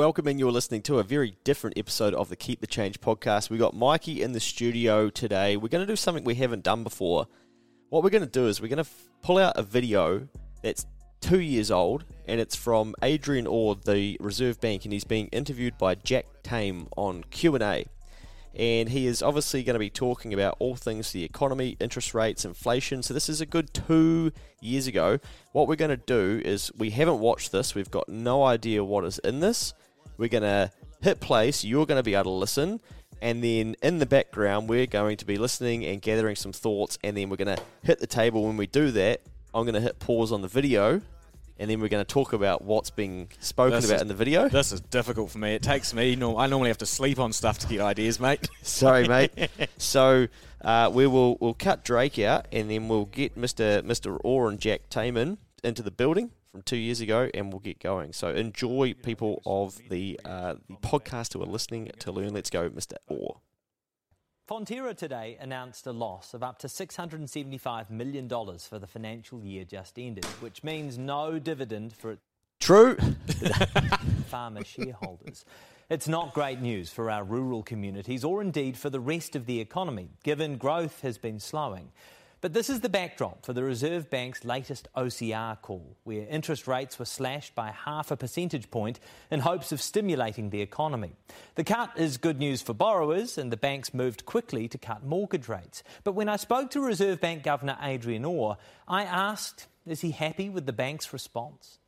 welcoming you are listening to a very different episode of the Keep the Change podcast. We got Mikey in the studio today. We're going to do something we haven't done before. What we're going to do is we're going to f- pull out a video that's two years old, and it's from Adrian Orr, the Reserve Bank, and he's being interviewed by Jack Tame on Q and A. And he is obviously going to be talking about all things the economy, interest rates, inflation. So this is a good two years ago. What we're going to do is we haven't watched this. We've got no idea what is in this. We're going to hit play, so you're going to be able to listen. And then in the background, we're going to be listening and gathering some thoughts. And then we're going to hit the table. When we do that, I'm going to hit pause on the video. And then we're going to talk about what's being spoken This about is- in the video. This is difficult for me. It takes me. No, I normally have to sleep on stuff to get ideas, mate. Sorry, mate. so uh, we will we'll cut Drake out, and then we'll get Mister Mister Orr and Jack Tame into the building from two years ago, and we'll get going. So enjoy, people of the uh, the podcast who are listening to learn. Let's go, Mister Orr. Fonterra today announced a loss of up to $675 million for the financial year just ended, which means no dividend for its True. farmer shareholders. It's not great news for our rural communities or indeed for the rest of the economy, given growth has been slowing. But this is the backdrop for the Reserve Bank's latest OCR call, where interest rates were slashed by half a percentage point in hopes of stimulating the economy. The cut is good news for borrowers, and the banks moved quickly to cut mortgage rates. But when I spoke to Reserve Bank Governor Adrian Orr, I asked, is he happy with the bank's response?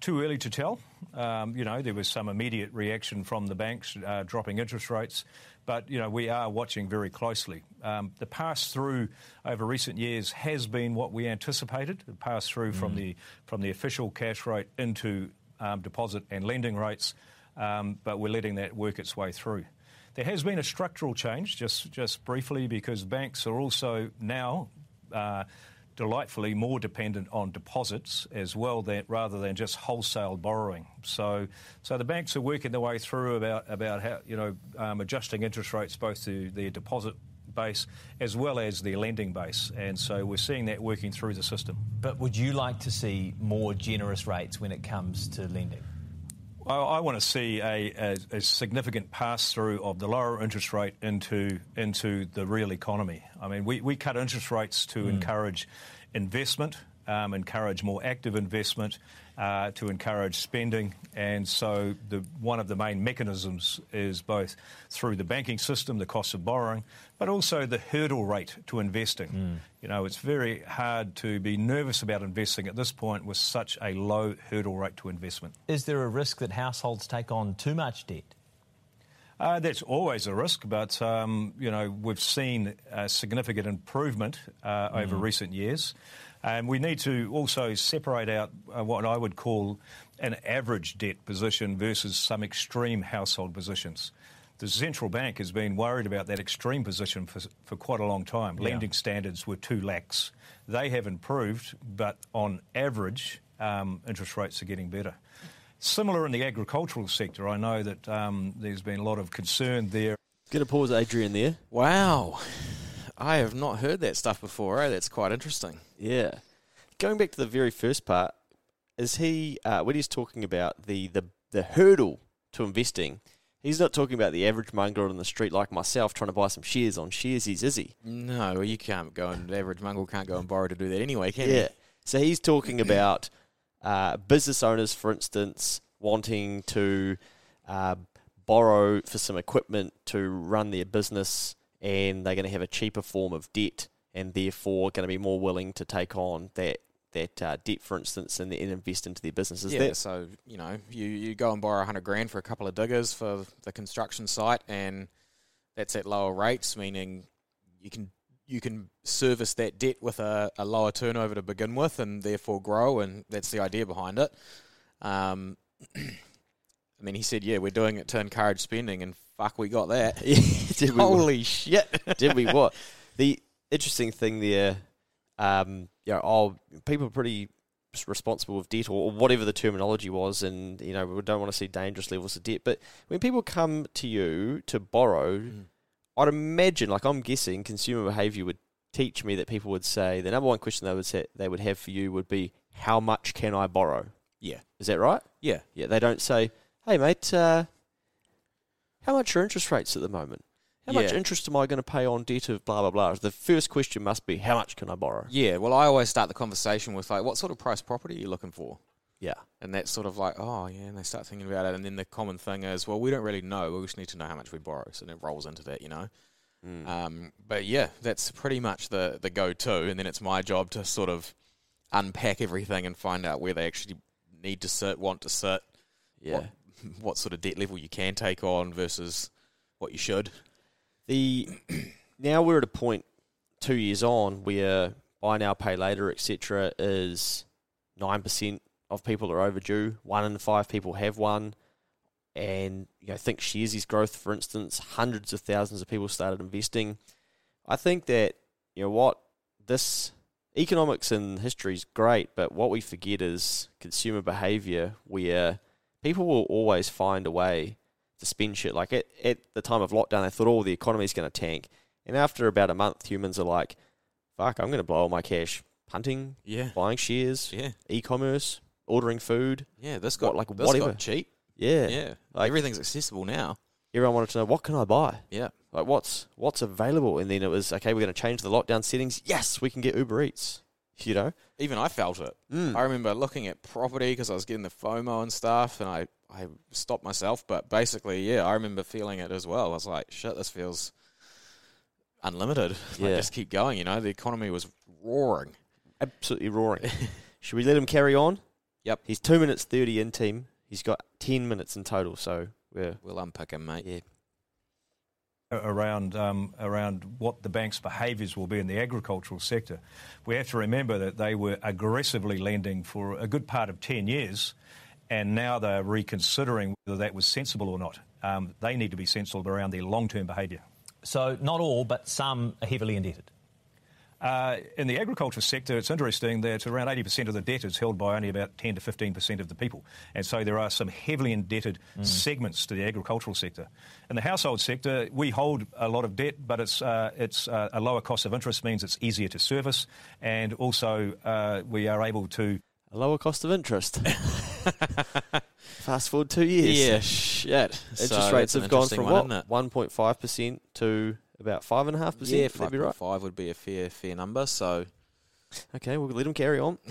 Too early to tell. Um, you know, there was some immediate reaction from the banks uh, dropping interest rates, but you know we are watching very closely. Um, the pass through over recent years has been what we anticipated. The pass through from the from the official cash rate into um, deposit and lending rates, um, but we're letting that work its way through. There has been a structural change, just just briefly, because banks are also now. Uh, delightfully more dependent on deposits as well that rather than just wholesale borrowing. So, so the banks are working their way through about about how you know um, adjusting interest rates both to their deposit base as well as their lending base, and so we're seeing that working through the system. But would you like to see more generous rates when it comes to lending? I, I want to see a, a, a significant pass through of the lower interest rate into into the real economy. I mean, we, we cut interest rates to encourage investment, um, encourage more active investment, uh, to encourage spending, and so the one of the main mechanisms is both through the banking system, the cost of borrowing, but also the hurdle rate to investing. You know, it's very hard to be nervous about investing at this point with such a low hurdle rate to investment. Is there a risk that households take on too much debt? Uh, that's always a risk, but um, you know we've seen a significant improvement uh, over recent years, and we need to also separate out uh, what I would call an average debt position versus some extreme household positions. The central bank has been worried about that extreme position for, for quite a long time. Lending standards were too lax. They have improved, but on average, um, interest rates are getting better. Similar in the agricultural sector, I know that um, there's been a lot of concern there. Get a pause, Adrian. There. Wow, I have not heard that stuff before. Eh? That's quite interesting. Yeah. Going back to the very first part, is he uh, when he's talking about the, the the hurdle to investing? He's not talking about the average mongrel on the street like myself trying to buy some shares on Sharesies, is he? No, well, you can't go and the average mongrel can't go and borrow to do that anyway, can Yeah. So he's talking about uh, business owners, for instance, wanting to uh, borrow for some equipment to run their business, and they're going to have a cheaper form of debt, and therefore going to be more willing to take on that that uh, debt, for instance, and, and invest into their businesses. Yeah, That- so you know, you, you go and borrow a hundred grand for a couple of diggers for the construction site, and that's at lower rates, meaning you can you can service that debt with a, a lower turnover to begin with, and therefore grow, and that's the idea behind it. Um, I mean, he said, "Yeah, we're doing it to encourage spending," and fuck, we got that. did we, Holy shit! did we what? The interesting thing there, um, you know, oh, people are pretty responsible with debt or, or whatever the terminology was, and you know, we don't want to see dangerous levels of debt. But when people come to you to borrow, I'd imagine, like I'm guessing, consumer behaviour would teach me that people would say the number one question they would say they would have for you would be, "How much can I borrow?" Yeah, Is that right? yeah, Yeah, they don't say, hey mate, uh, how much are interest rates at the moment? How much interest am I going to pay on debt of blah blah blah? The first question must be, how much can I borrow? Yeah, well, I always start the conversation with like, what sort of price property are you looking for? Yeah, And that's sort of like, oh yeah, and they start thinking about it, and then the common thing is, well, we don't really know. We just need to know how much we borrow, so it rolls into that, you know. Mm. Um, but yeah, that's pretty much the the go to, and then it's my job to sort of unpack everything and find out where they actually need to sit, want to sit, yeah. what, what sort of debt level you can take on versus what you should. The now we're at a point two years on where buy now pay later etc is nine percent of people are overdue. One in five people have one, and you know think Sharesies growth, for instance, hundreds of thousands of people started investing. I think that you know what this economics and history is great, but what we forget is consumer behavior, where people will always find a way to spend shit. Like at, at the time of lockdown, they thought, oh, the economy's going to tank. And after about a month, humans are like, fuck, I'm going to blow all my cash punting, Yeah, buying shares, yeah, e commerce, ordering food. yeah. This What, got like, like this whatever. got cheap. Yeah. Yeah, Like- everything's accessible now. Everyone wanted to know, what can I buy? Yeah, Like, what's what's available? And then it was, okay, we're going to change the lockdown settings. Yes, we can get Uber Eats. You know? even I felt it. Mm. I remember looking at property because I was getting the FOMO and stuff, and I, I stopped myself. But basically, yeah, I remember feeling it as well. I was like, shit, this feels unlimited. Like, Yeah. just keep going. You know, the economy was roaring. Absolutely roaring. Should we let him carry on? Yep. He's two minutes 30 in team. He's got 10 minutes in total. So we're, We'll unpick him, mate. yeah. Around um, around what the bank's behaviours will be in the agricultural sector. We have to remember that they were aggressively lending for a good part of ten years, and now they're reconsidering whether that was sensible or not. Um, they need to be sensible around their long-term behaviour. So, not all, but some are heavily indebted. Uh, in the agriculture sector, it's interesting that around 80% of the debt is held by only about 10 to 15% of the people. And so there are some heavily indebted segments to the agricultural sector. In the household sector, we hold a lot of debt, but it's, uh, it's uh, a lower cost of interest means it's easier to service. And also, uh, we are able to A lower cost of interest. Fast forward two years. Yeah, shit. Interest So rates have gone from one, what? isn't it? One point five percent to about five and a half percent. Yeah, five be right? five would be a fair fair number. So Okay, we'll let him carry on.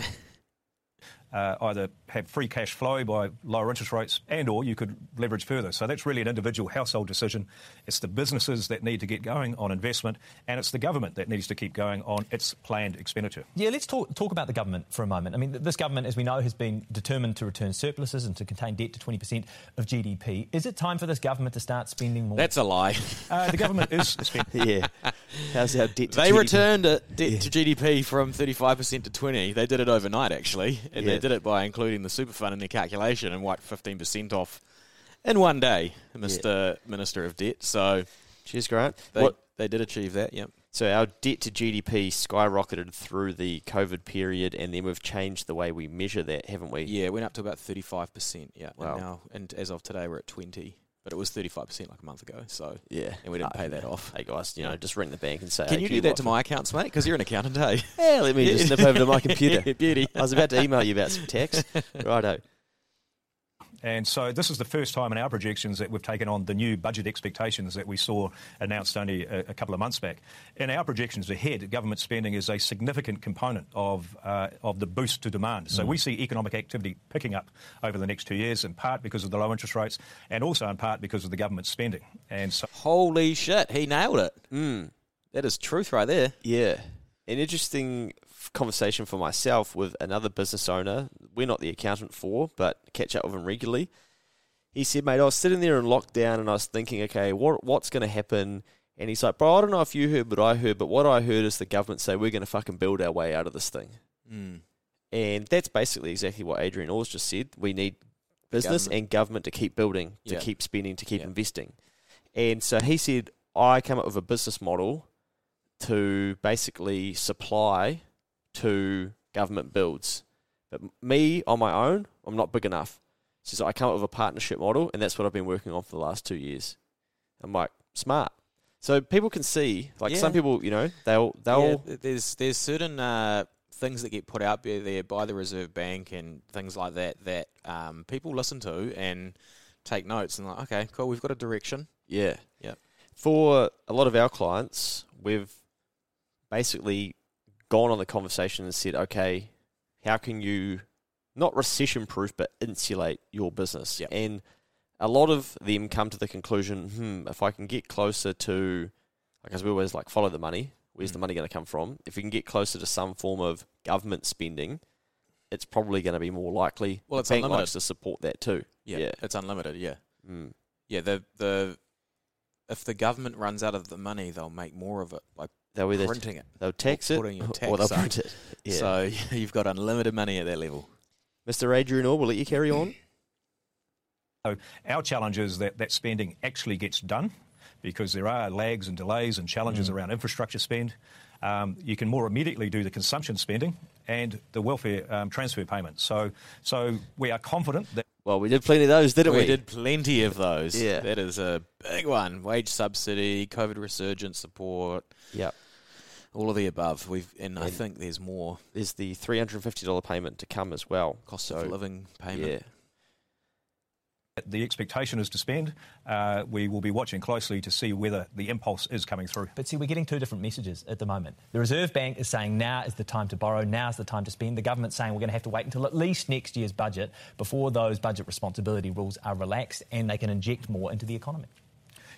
uh, either have free cash flow by lower interest rates and or you could leverage further. So that's really an individual household decision. It's the businesses that need to get going on investment and it's the government that needs to keep going on its planned expenditure. Yeah, let's talk, talk about the government for a moment. I mean, this government, as we know, has been determined to return surpluses and to contain debt to 20% of GDP. Is it time for this government to start spending more? that's a lie. Uh, the government is spending. yeah. How's our debt? To They GDP? returned it debt to GDP from 35% to 20. They did it overnight, actually. And Yeah. Did it by including the super fund in their calculation and wiped 15% off in one day, Mr. Minister of Debt. So Cheers, Grant. they, What? they did achieve that, yep. So our debt to GDP skyrocketed through the COVID period, and then we've changed the way we measure that, haven't we? Yeah, it went up to about 35%, yeah. Wow. And now, and as of today, we're at 20 But it was 35% like a month ago, so... Yeah. And we didn't Ah, pay that off. Hey guys, you know, just ring the bank and say. Can hey, you do that to my accounts, mate? Because you're an accountant, hey? Yeah, let me just nip over to my computer. Beauty. I was about to email you about some tax. Righto. And so this is the first time in our projections that we've taken on the new budget expectations that we saw announced only a, a couple of months back. In our projections ahead, government spending is a significant component of, uh, of the boost to demand. So we see economic activity picking up over the next two years, in part because of the low interest rates and also in part because of the government spending. And so Holy shit, he nailed it. Mm. That is truth right there. Yeah. An interesting f- conversation for myself with another business owner. We're not the accountant for, but catch up with him regularly. He said, mate, I was sitting there in lockdown and I was thinking, okay, what what's going to happen? And he's like, bro, I don't know if you heard, but I heard. But what I heard is the government say we're going to fucking build our way out of this thing. Mm. And that's basically exactly what Adrian Orr's just said. We need business Government. and government to keep building, to Yeah. keep spending, to keep Yeah. investing. And so he said, I come up with a business model to basically supply to government builds. But me on my own, I'm not big enough. So I come up with a partnership model, and that's what I've been working on for the last two years. I'm like, smart. So people can see, like Yeah. some people, you know, they'll they'll Yeah, there's there's certain uh, things that get put out there, there by the Reserve Bank and things like that that um, people listen to and take notes and like, okay, cool, we've got a direction. Yeah. yeah. For a lot of our clients, we've basically gone on the conversation and said, okay, how can you not recession proof, but insulate your business? Yep. And a lot of them come to the conclusion, hmm, if I can get closer to, like as we always like, follow the money. Where's the Mm. money going to come from? If we can get closer to some form of government spending, it's probably going to be more likely. Well, the it's bank unlimited. likes to support that too. Yeah, Yeah. it's unlimited. Yeah, Mm. yeah. The the if the government runs out of the money, they'll make more of it by They'll either printing it. they'll tax it putting your or they'll up. print it. Yeah. So you've got unlimited money at that level. Mr. Adrian Orr, will let you carry on? So our challenge is that that spending actually gets done because there are lags and delays and challenges around infrastructure spend. Um, you can more immediately do the consumption spending and the welfare um, transfer payments. So, so we are confident that Well, we did plenty of those, didn't we? we did plenty of those. Yeah. that is a big one. Wage subsidy, COVID resurgence support, Yeah. All of the above. We've and, I think there's more There's the three hundred and fifty dollar payment to come as well. cost So, of living payment. Yeah. the expectation is to spend. Uh, we will be watching closely to see whether the impulse is coming through. But see, we're getting two different messages at the moment. The Reserve Bank is saying now is the time to borrow, now is the time to spend. The government's saying we're going to have to wait until at least next year's budget before those budget responsibility rules are relaxed and they can inject more into the economy.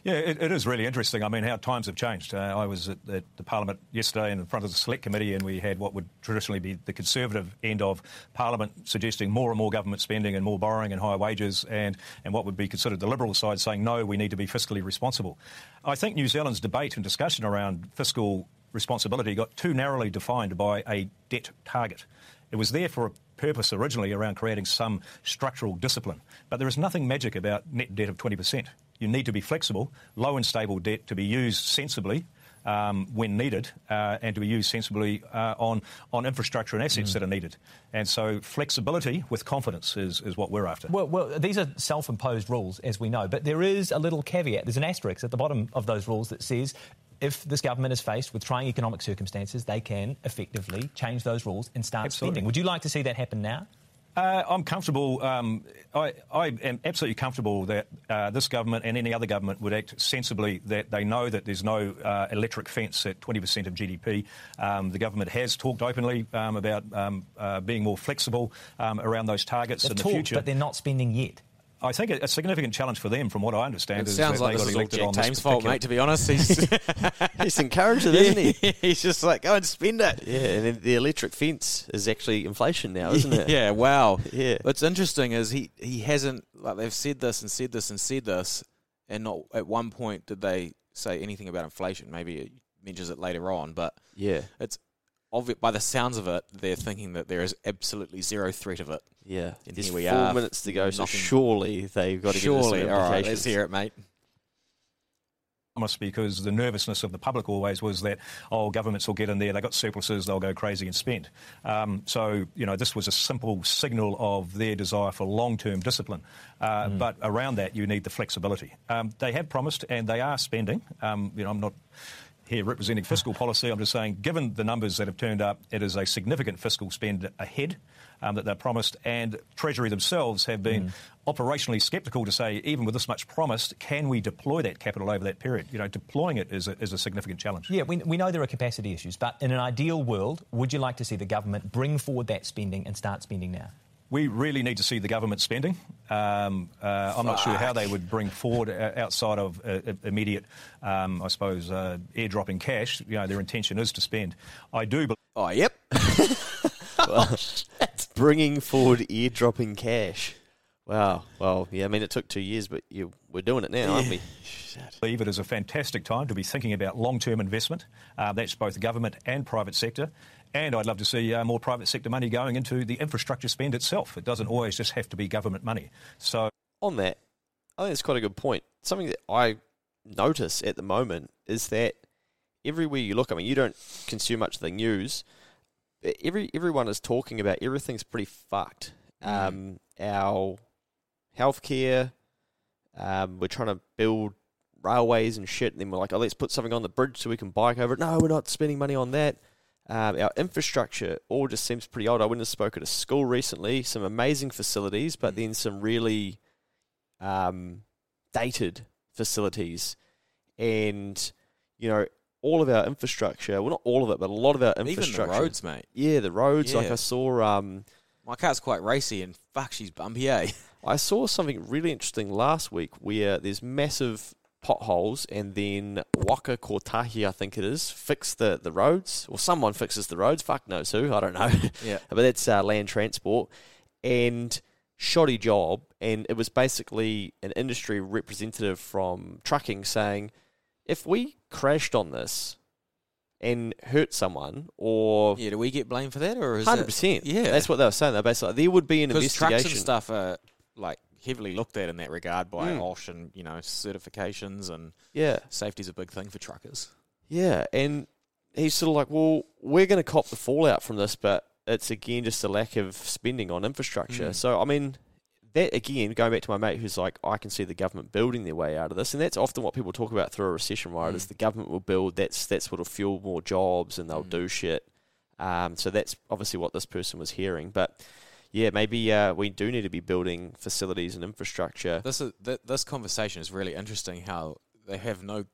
Yeah, it, it is really interesting. I mean, how times have changed. Uh, I was at, at the Parliament yesterday in front of the Select Committee, and we had what would traditionally be the Conservative end of Parliament suggesting more and more government spending and more borrowing and higher wages, and, and what would be considered the Liberal side saying, no, we need to be fiscally responsible. I think New Zealand's debate and discussion around fiscal responsibility got too narrowly defined by a debt target. It was there for a purpose originally around creating some structural discipline. But there is nothing magic about net debt of 20%. You need to be flexible, low and stable debt to be used sensibly um, when needed uh, and to be used sensibly uh, on, on infrastructure and assets that are needed. And so flexibility with confidence is, is what we're after. Well, well, these are self imposed rules, as we know, but there is a little caveat. There's an asterisk at the bottom of those rules that says if this government is faced with trying economic circumstances, they can effectively change those rules and start Absolutely. spending. Would you like to see that happen now? Uh, I'm comfortable. Um, I, I am absolutely comfortable that uh, this government and any other government would act sensibly. That they know that there's no uh, electric fence at 20% of GDP. Um, the government has talked openly um, about um, uh, being more flexible um, around those targets They've in the talked, future. but they're not spending yet. I think a, a significant challenge for them, from what I understand, It sounds that like they this got is all elected Jack on this fault, mate. To be honest, he's He's encouraged it, isn't he? he's just like go and spend it. Yeah, and the electric fence is actually inflation now, isn't it? Yeah, wow. Yeah. What's interesting is he, he hasn't like they've said this and said this and said this, and not at one point did they say anything about inflation. Maybe it mentions it later on, but Yeah. it's obvious by the sounds of it, they're thinking that there is absolutely zero threat of it. Yeah. And There's here we four are, minutes to go, so nothing- surely they've got to Surely, get all right, implications. let's hear it, mate. Almost because the nervousness of the public always was that, oh, governments will get in there, they've got surpluses, they'll go crazy and spend. Um, so, you know, this was a simple signal of their desire for long term discipline. Uh, But around that, you need the flexibility. Um, they have promised and they are spending. Um, you know, I'm not here representing fiscal policy. I'm just saying, given the numbers that have turned up, it is a significant fiscal spend ahead um, that they're promised. And Treasury themselves have been operationally sceptical to say, even with this much promised, can we deploy that capital over that period? You know, deploying it is a, is a significant challenge. Yeah, we, we know there are capacity issues, but in an ideal world, would you like to see the government bring forward that spending and start spending now? We really need to see the government spending. Um, uh, I'm not sure how they would bring forward uh, outside of uh, immediate, um, I suppose, uh, airdropping cash. You know, their intention is to spend. I do believe. Oh, yep. Bringing forward airdropping cash. Wow. Well, yeah, I mean, it took two years, but you, we're doing it now, aren't we? believe it is a fantastic time to be thinking about long-term investment. Uh, that's both government and private sector. And I'd love to see uh, more private sector money going into the infrastructure spend itself. It doesn't always just have to be government money. So On that, I think it's quite a good point. Something that I notice at the moment is that everywhere you look, I mean, you don't consume much of the news. Every everyone is talking about everything's pretty fucked. Um, our healthcare, um, we're trying to build railways and shit, and then we're like, oh, let's put something on the bridge so we can bike over it. No, we're not spending money on that. Um, our infrastructure all just seems pretty old. I went and spoke at a school recently, some amazing facilities, but then some really um, dated facilities, and you know all of our infrastructure. Well, not all of it, but a lot of our infrastructure. Even the roads, mate. Yeah, the roads. Like I saw, um, My car's quite racy, and fuck, she's bumpy, eh? I saw something really interesting last week where there's massive potholes, and then Waka Kotahi, I think it is, fix the the roads, or someone fixes the roads. Fuck knows who. I don't know. Yeah. but that's uh, land transport and shoddy job and it was basically an industry representative from trucking saying if we crashed on this and hurt someone or Yeah, do we get blamed for that, or is hundred it percent Yeah. that's what they were saying they're basically there would be an because trucks investigation and stuff are like heavily looked at in that regard by Mm. OSH and you know certifications and yeah safety's a big thing for truckers. yeah and he's sort of like well we're going to cop the fallout from this but it's again just a lack of spending on infrastructure Mm. so i mean that again, going back to my mate who's like, I can see the government building their way out of this, and that's often what people talk about through a recession, right? Mm. Is the government will build that's that's what'll fuel more jobs and they'll Mm. do shit. Um, so that's obviously what this person was hearing, but yeah, maybe uh, we do need to be building facilities and infrastructure. This is th- this conversation is really interesting. How they have no,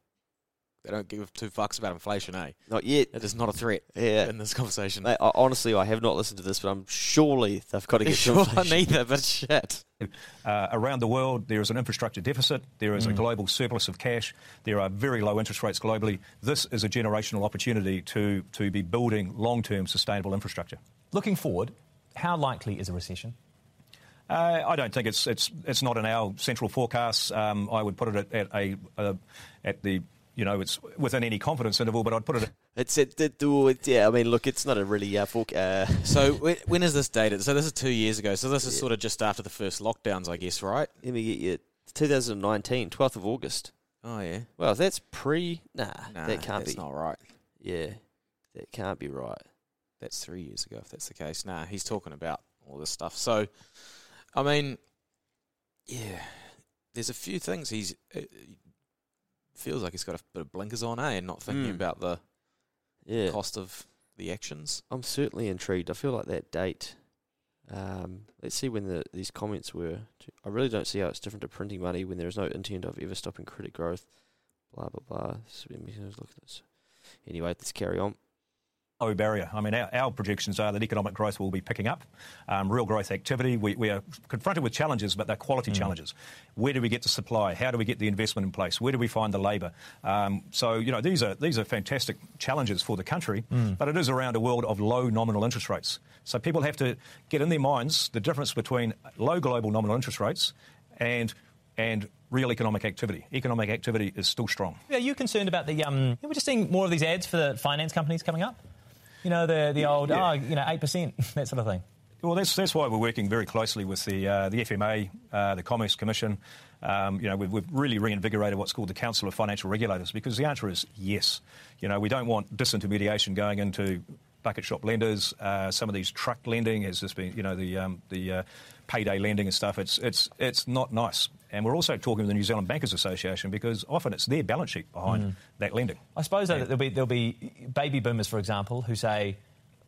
they don't give two fucks about inflation, eh? Not yet. It is not a threat Yeah. in this conversation. Mate, I, honestly, I have not listened to this, but I'm surely they've got to get to sure, inflation. neither, but shit. Uh, around the world, there is an infrastructure deficit. There is a global surplus of cash. There are very low interest rates globally. This is a generational opportunity to, to be building long term sustainable infrastructure. Looking forward, how likely is a recession? Uh, I don't think it's, it's, it's not in our central forecasts. Um, I would put it at, at, a, uh, at the, you know, it's within any confidence interval, but I'd put it at It's it, it, it, yeah. I mean, look, it's not a really uh, fork, uh, So when, when is this dated? So this is two years ago. So this is sort of just after the first lockdowns, I guess, right? Let me get you 2019, 12th of August. Oh yeah. Well, that's pre, nah, Nah, that can't that's be. not right. Yeah, that can't be right. That's three years ago, if that's the case. Nah, he's talking about all this stuff. So, I mean, yeah, there's a few things he's it feels like he's got a bit of blinkers on, eh, and not thinking Mm. about the Yeah, cost of the actions. I'm certainly intrigued. I feel like that date. Um, let's see when the these comments were. I really don't see how it's different to printing money when there is no intent of ever stopping credit growth. Blah blah blah. So let me look at this. Anyway, let's carry on. Low barrier. I mean, our, our projections are that economic growth will be picking up, um, real growth activity. We, we are confronted with challenges, but they're quality challenges. Where do we get the supply? How do we get the investment in place? Where do we find the labour? Um, so, you know, these are, these are fantastic challenges for the country, but it is around a world of low nominal interest rates. So people have to get in their minds the difference between low global nominal interest rates and and real economic activity. Economic activity is still strong. Are you concerned about the? Um, we're just seeing more of these ads for the finance companies coming up. You know, the the old, Yeah. oh, you know, eight percent, that sort of thing. Well, that's, that's why we're working very closely with the, uh, the FMA, uh, the Commerce Commission. Um, you know, we've, we've really reinvigorated what's called the Council of Financial Regulators because the answer is yes. You know, we don't want disintermediation going into bucket shop lenders. Uh, some of these truck lending has just been, you know, the, um, the uh, payday lending and stuff. It's, it's, it's not nice. And we're also talking with the New Zealand Bankers Association because often it's their balance sheet behind that lending. I suppose though, that there'll be there'll be baby boomers, for example, who say,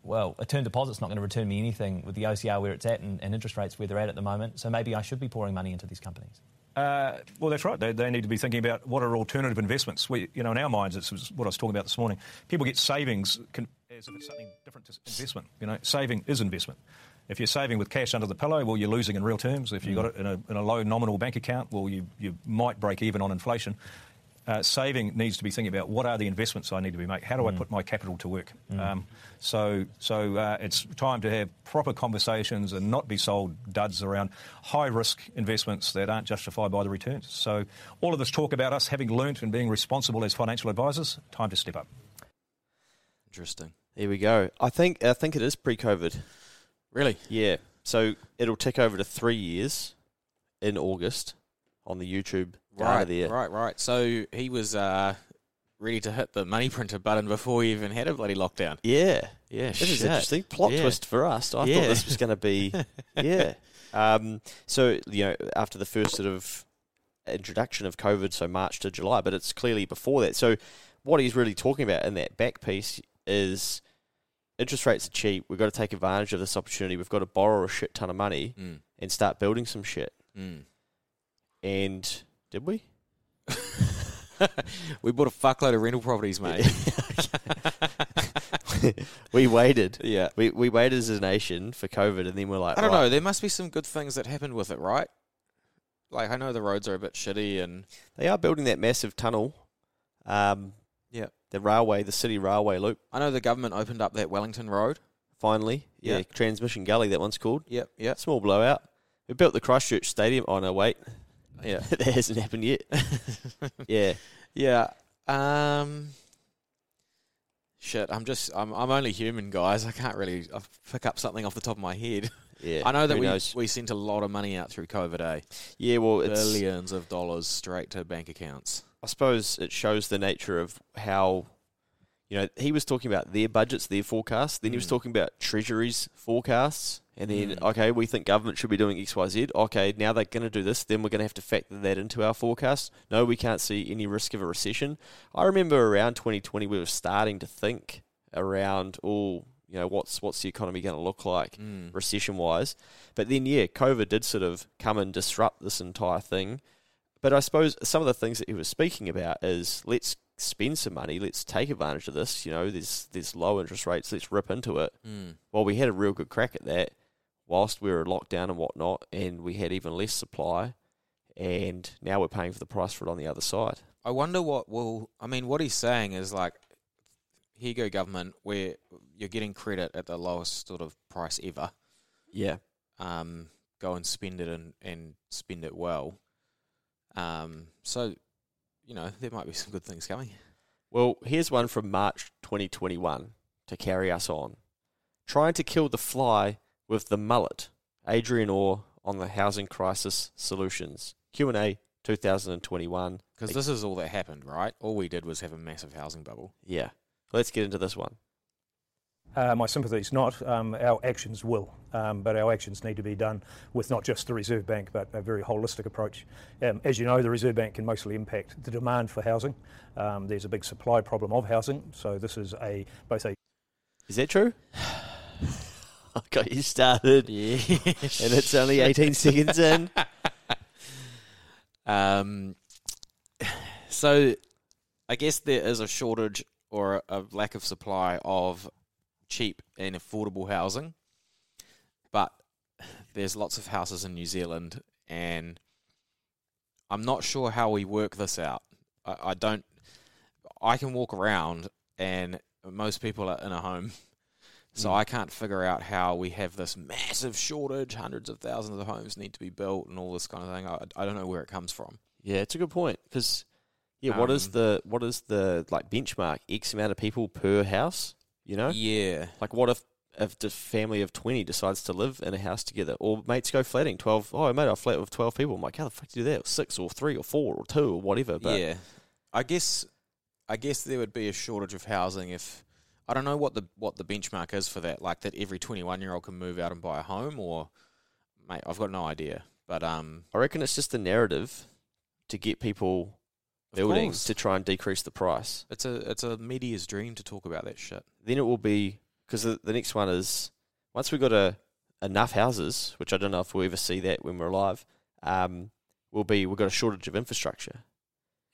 "Well, a term deposit's not going to return me anything with the OCR where it's at and, and interest rates where they're at at the moment. So maybe I should be pouring money into these companies." Uh, well, that's right. They, they need to be thinking about what are alternative investments. We, you know, in our minds, it's what I was talking about this morning. People get savings as if it's something different to investment. You know, saving is investment. If you're saving with cash under the pillow, well, you're losing in real terms. If you've got it in a, in a low nominal bank account, well, you, you might break even on inflation. Uh, saving needs to be thinking about what are the investments I need to be making. How do I put my capital to work? Um, so, so uh, it's time to have proper conversations and not be sold duds around high risk investments that aren't justified by the returns. So, all of this talk about us having learnt and being responsible as financial advisors, time to step up. Interesting. There we go. I think I think it is pre-COVID. Really? Yeah. So it'll tick over to three years in August on the YouTube Right, there. right, right. So he was uh, ready to hit the money printer button before he even had a bloody lockdown. Yeah. Yeah, This is interesting. Plot Yeah. twist for us. I Yeah. thought this was going to be, yeah. Um, so you know, after the first sort of introduction of COVID, so March to July, but it's clearly before that. So what he's really talking about in that back piece is interest rates are cheap. We've got to take advantage of this opportunity. We've got to borrow a shit ton of money Mm, and start building some shit. mm. and did we? we bought a fuckload of rental properties, mate. we waited. yeah. We we waited as a nation for COVID, and then we're like, I don't right, know. There must be some good things that happened with it, right? Like I know the roads are a bit shitty, and They are building that massive tunnel. Um. The railway, the city railway loop. I know the government opened up that Wellington Road. Finally, yeah, Yeah. Transmission Gully. That one's called. Yep, yep, Small blowout. We built the Christchurch Stadium. Oh no, wait, yeah, that hasn't happened yet. yeah, yeah. Um, shit. I'm just. I'm. I'm only human, guys. I can't really uh, pick up something off the top of my head. yeah. I know that who we knows? we sent a lot of money out through COVID. Eh? Yeah, well, it's. Billions of dollars straight to bank accounts. I suppose it shows the nature of how, you know, he was talking about their budgets, their forecasts. Then he was Mm. talking about Treasury's forecasts. And then, Mm. okay, we think government should be doing X, Y, Z. Okay, now they're going to do this. Then we're going to have to factor that into our forecast. No, we can't see any risk of a recession. I remember around 2020, we were starting to think around, oh, you know, what's what's the economy going to look like? Mm. recession wise. But then, yeah, COVID did sort of come and disrupt this entire thing. But I suppose some of the things that he was speaking about is let's spend some money, let's take advantage of this. You know, there's there's low interest rates, let's rip into it. Mm. Well, we had a real good crack at that whilst we were locked down and whatnot, and we had even less supply. And now we're paying for the price for it on the other side. I wonder what will. I mean, what he's saying is like, here you go, government, where you're getting credit at the lowest sort of price ever. Yeah. Um, go and spend it and, and spend it well. Um, so, you know, there might be some good things coming. Well, here's one from March 2021 to carry us on. Trying to kill the fly with the mullet. Adrian Orr on the housing crisis solutions. Q&A 2021. Because this is all that happened, right? All we did was have a massive housing bubble. Yeah. Let's get into this one. Uh, my sympathies not. Um, our actions will, um, but our actions need to be done with not just the Reserve Bank, but a very holistic approach. Um, as you know, the Reserve Bank can mostly impact the demand for housing. Um, there's a big supply problem of housing, so this is a both a Is that true? I got you started. Yeah. And it's only 18 seconds in. Um, so I guess there is a shortage or a, a lack of supply of cheap and affordable housing, but there's lots of houses in New Zealand, and I'm not sure how we work this out. I, I don't. I can walk around, and most people are in a home. So Mm. I can't figure out how we have this massive shortage. Hundreds of thousands of homes need to be built, and all this kind of thing. I, I don't know where it comes from. Yeah, it's a good point because yeah, what is Um, the what is the like benchmark X amount of people per house, you know? Yeah, Like, what if if the family of twenty decides to live in a house together, or mates go flatting twelve? Oh, mate I flat with twelve people. I'm like, how the fuck do you do that? Six or three or four or two or whatever. But yeah. I guess I guess there would be a shortage of housing if I don't know what the what the benchmark is for that. Like that every twenty one year old can move out and buy a home, or mate, I've got no idea. But um, I reckon it's just a narrative to get people of building course, to try and decrease the price. it's a it's a media's dream to talk about that shit. Then it will be because the, the next one is once we've got a enough houses, which I don't know if we'll ever see that when we're alive. Um, will be we've got a shortage of infrastructure.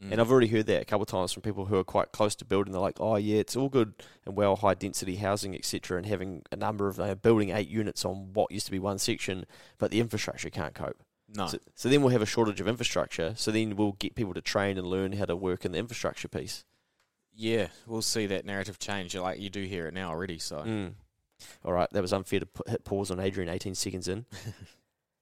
Mm. And I've already heard that a couple of times from people who are quite close to building. They're like, "Oh yeah, it's all good and well, high density housing, etc., and having a number of uh, building eight units on what used to be one section, but the infrastructure can't cope." No, So, so then we'll have a shortage of infrastructure. So then we'll get people to train and learn how to work in the infrastructure piece. yeah, we'll see that narrative change. Like you do hear it now already. So Mm. All right, that was unfair to put, hit pause on Adrian. Eighteen seconds in.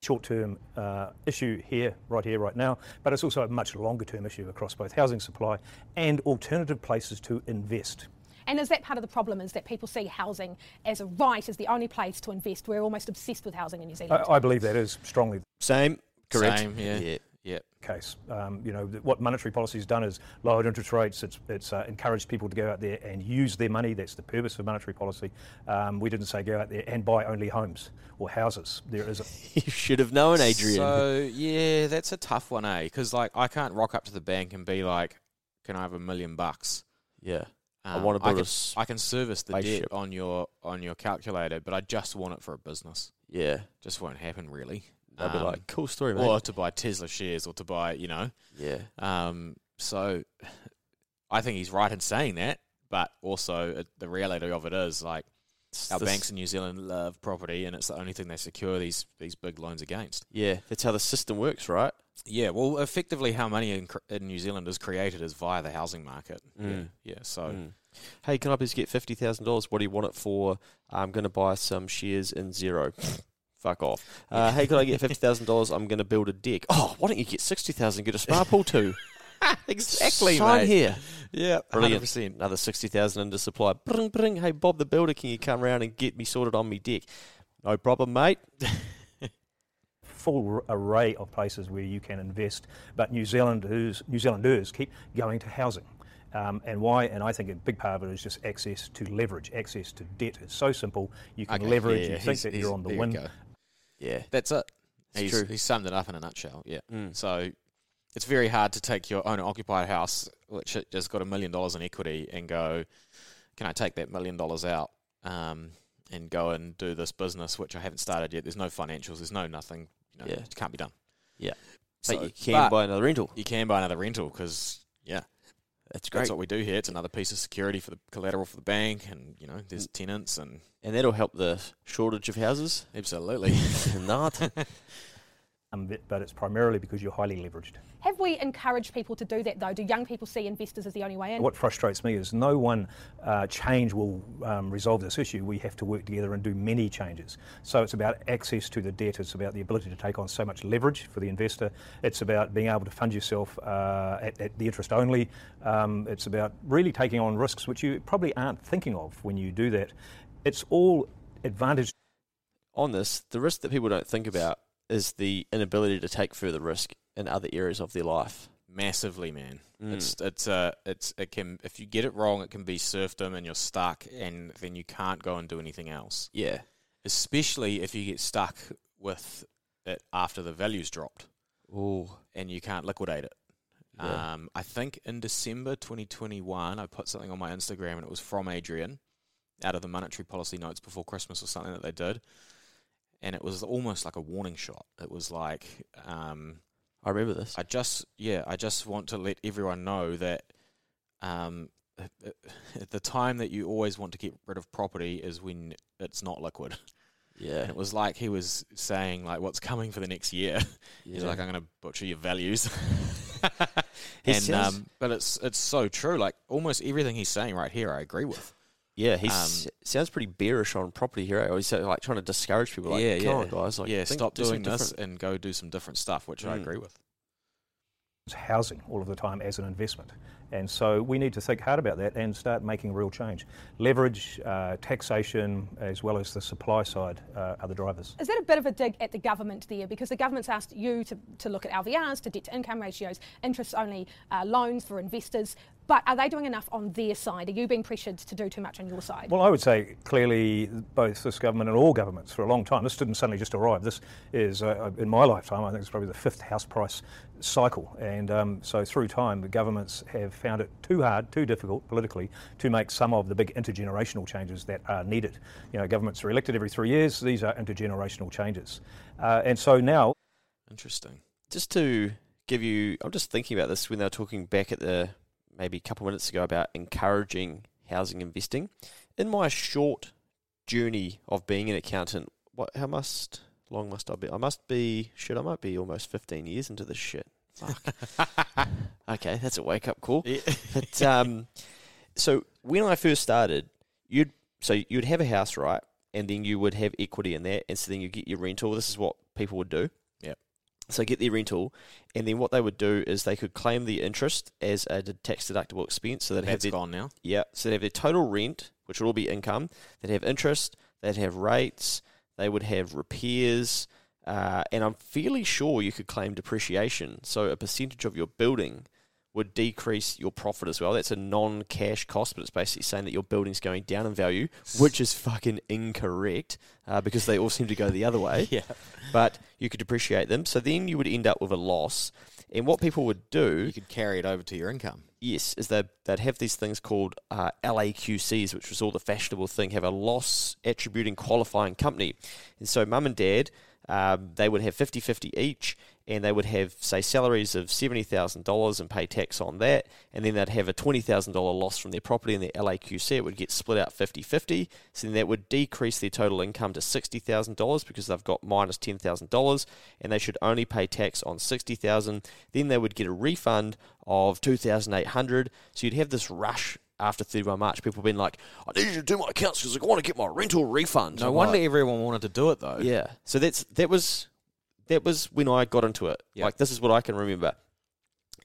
short-term uh, issue here, right here, right now, but it's also a much longer-term issue across both housing supply and alternative places to invest. And is that part of the problem? Is that people see housing as a right, as the only place to invest? We're almost obsessed with housing in New Zealand. I, I believe that is strongly Same, correct. Same, yeah. yeah. yeah, the case. Um, you know, what monetary policy has done is lowered interest rates. It's, it's uh, encouraged people to go out there and use their money. That's the purpose of monetary policy. Um, we didn't say go out there and buy only homes or houses. There is a, you should have known, Adrian. So yeah, that's a tough one, eh? Because like I can't rock up to the bank and be like, "Can I have a million bucks?" yeah, I Um, wanna build a can, s- I can service the debt spaceship. on your on your calculator, but I just want it for a business. yeah. Just won't happen, really. They'll be Um, like, cool story, mate. or to buy Tesla shares, or to buy, you know. yeah. Um, so I think he's right in saying that, but also uh, the reality of it is like It's our banks in New Zealand love property, and it's the only thing they secure these these big loans against. Yeah, that's how the system works, right? Yeah, well, effectively, how money in, in New Zealand is created is via the housing market. Mm. Yeah, yeah. So Mm. Hey, can I please get fifty thousand dollars? What do you want it for? I'm going to buy some shares in Xero. Fuck off. Uh, hey, can I get fifty thousand dollars? I'm going to build a deck. Oh, why don't you get sixty thousand? Get a spa pool too. exactly, Sign mate. here. Yeah, Brilliant. 100%. Another sixty thousand into supply. Bring, bring. Hey, Bob the builder, can you come round and get me sorted on me deck? No problem, mate. full array of places where you can invest, but New Zealanders, New Zealanders keep going to housing. Um, and why? And I think a big part of it is just access to leverage, access to debt. It's so simple. You can Okay, leverage. yeah, you think that you're on the there you win. Yeah. That's it. It's He's, true. he's summed it up in a nutshell. Yeah. Mm. So it's very hard to take your owner occupied house, which has just got a million dollars in equity, and go, can I take that million dollars out um, and go and do this business, which I haven't started yet? There's no financials, there's no nothing. You know, Yeah. It can't be done. Yeah. So, But you can but buy another rental. you can buy another rental because, yeah, That's great. that's what we do here. It's another piece of security for the collateral for the bank, and, you know, there's tenants, and and that'll help the shortage of houses. absolutely. Not. Um, but- but it's primarily because you're highly leveraged. Have we encouraged people to do that though? Do young people see investors as the only way in? What frustrates me is no one uh, change will um, resolve this issue. We have to work together and do many changes. So it's about access to the debt. It's about the ability to take on so much leverage for the investor. It's about being able to fund yourself uh, at, at the interest only. Um, it's about really taking on risks which you probably aren't thinking of when you do that. It's all advantage on this, the risk that people don't think about is the inability to take further risk in other areas of their life. Massively, man. Mm. It's it's uh it's it can if you get it wrong, it can be serfdom and you're stuck, and then you can't go and do anything else. Yeah. Especially if you get stuck with it after the value's dropped Oh. and you can't liquidate it. Yeah. Um, I think in December 2021, I put something on my Instagram and it was from Adrian, out of the monetary policy notes before Christmas or something that they did, and it was almost like a warning shot. It was like. Um, I remember this. I just yeah, I just want to let everyone know that um, the time that you always want to get rid of property is when it's not liquid. Yeah. And it was like he was saying like what's coming for the next year. He's like I'm going to butcher your values. And um, but it's it's so true. Like almost everything he's saying right here, I agree with. Yeah, he um, sounds pretty bearish on property here. He's uh, like trying to discourage people. Like, yeah, come yeah, on, guys. Like, yeah. think- Stop do doing this and go do some different stuff, which I Mm. agree with. housing all of the time as an investment. And so we need to think hard about that and start making real change. Leverage, uh, taxation, as well as the supply side uh, are the drivers. Is that a bit of a dig at the government there? Because the government's asked you to, to look at LVRs, to debt to income ratios, interest only uh, loans for investors. But are they doing enough on their side? Are you being pressured to do too much on your side? Well, I would say clearly both this government and all governments for a long time. This didn't suddenly just arrive. This is, uh, in my lifetime, I think it's probably the fifth house price cycle. And um, so through time, the governments have found it too hard, too difficult politically to make some of the big intergenerational changes that are needed. You know, governments are elected every three years. These are intergenerational changes. Uh, and so now Interesting. just to give you, I'm just thinking about this when they were talking back at the maybe a couple minutes ago about encouraging housing investing. In my short journey of being an accountant, what how must long must I be? I must be shit. I might be almost 15 years into this shit. Fuck. okay, that's a wake up call. But um, so when I first started, you'd so you'd have a house, right? And then you would have equity in that, and so then you get your rental. This is what people would do. So get their rental, and then what they would do is they could claim the interest as a tax deductible expense. So they'd have That's their gone now. yeah, so they have their total rent, which would all be income. They'd have interest. They'd have rates. They would have repairs, uh, and I'm fairly sure you could claim depreciation. So a percentage of your building would decrease your profit as well. That's a non-cash cost, but it's basically saying that your building's going down in value, which is fucking incorrect uh, because they all seem to go the other way Yeah. but you could depreciate them. So then you would end up with a loss. And what people would do, You could carry it over to your income. yes, is they'd, they'd have these things called uh, LAQCs, which was all the fashionable thing, have a loss attributing qualifying company. And so mum and dad um, they would have 50 50 each, and they would have, say, salaries of $70,000 and pay tax on that, and then they'd have a $20,000 loss from their property in their LAQC. It would get split out 50 50, so then that would decrease their total income to $60,000 because they've got minus $10,000, and they should only pay tax on $60,000. Then they would get a refund of 2800 So you'd have this rush after 31 March, people have been like, I need you to do my accounts because I want to get my rental refund. No I'm wonder like, everyone wanted to do it though. yeah. So that's that was that was when I got into it. Yeah. Like this is what I can remember.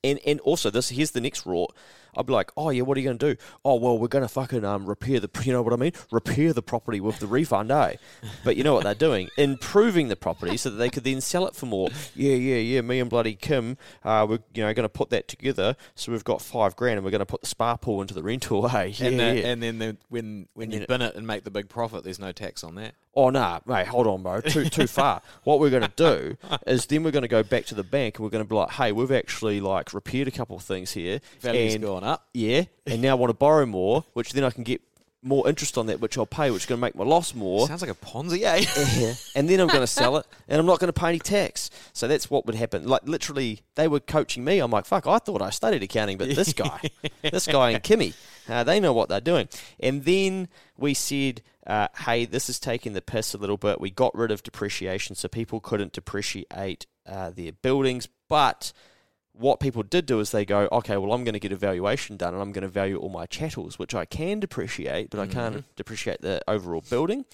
And and also this here's the next rort. I'd be like, oh yeah, what are you going to do? Oh well, we're going to fucking um repair the you know what I mean? Repair the property with the refund, eh? But you know what they're doing? Improving the property so that they could then sell it for more. Yeah, yeah, yeah. Me and bloody Kim, uh, we're you know going to put that together. So we've got five grand, and we're going to put the spa pool into the rental. Hey, yeah, And, the, yeah. and then the, when when you bin it and make the big profit, there's no tax on that. Oh nah, mate, hold on, bro. Too too far. What we're going to do is then we're going to go back to the bank and we're going to be like, hey, we've actually like repaired a couple of things here, Value's and gone up. yeah, and now I want to borrow more, which then I can get more interest on that, which I'll pay, which is going to make my loss more. Sounds like a Ponzi, eh? Yeah. and then I'm going to sell it, and I'm not going to pay any tax. So that's what would happen. Like literally, they were coaching me. I'm like, fuck, I thought I studied accounting, but this guy, this guy and Kimmy, uh, they know what they're doing. And then we said, uh, hey, this is taking the piss a little bit. We got rid of depreciation, so people couldn't depreciate uh, their buildings, but what people did do is they go, okay, well, I'm going to get a valuation done and I'm going to value all my chattels, which I can depreciate, but I can't depreciate the overall building.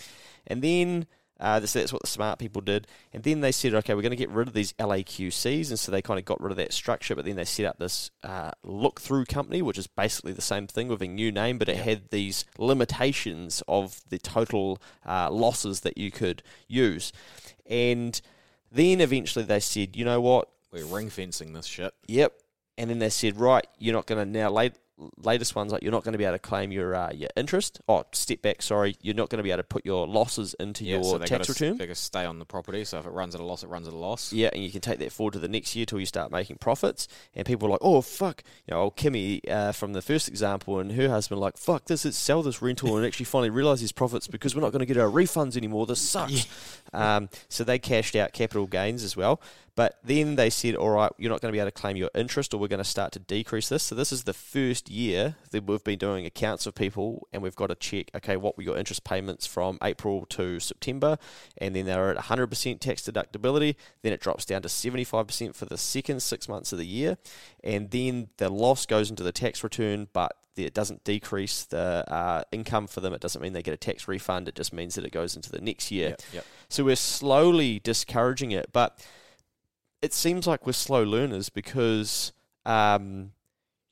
And then uh, this, that's what the smart people did. And then they said, okay, we're going to get rid of these LAQCs. And so they kind of got rid of that structure, but then they set up this uh, look through company, which is basically the same thing with a new name, but it had these limitations of the total uh, losses that you could use. And then eventually they said, you know what? We're ring fencing this shit. Yep. And then they said, right, you're not going to now late, latest ones like you're not going to be able to claim your uh, your interest. Oh, step back. Sorry, you're not going to be able to put your losses into Yeah, your so tax gotta, return. They got to stay on the property. So if it runs at a loss, it runs at a loss. Yeah, and you can take that forward to the next year till you start making profits. And people are like, oh fuck, you know, old Kimmy uh, from the first example, and her husband like, fuck, this is sell this rental and actually finally realise these profits because we're not going to get our refunds anymore. This sucks. Um, so they cashed out capital gains as well. But then they said, all right, you're not going to be able to claim your interest, or we're going to start to decrease this. So this is the first year that we've been doing accounts of people, and we've got to check, okay, what were your interest payments from April to September, and then they're at 100% tax deductibility. Then it drops down to 75% for the second six months of the year, and then the loss goes into the tax return, but it doesn't decrease the uh, income for them. It doesn't mean they get a tax refund. It just means that it goes into the next year. Yep, yep. So we're slowly discouraging it, but it seems like we're slow learners because um,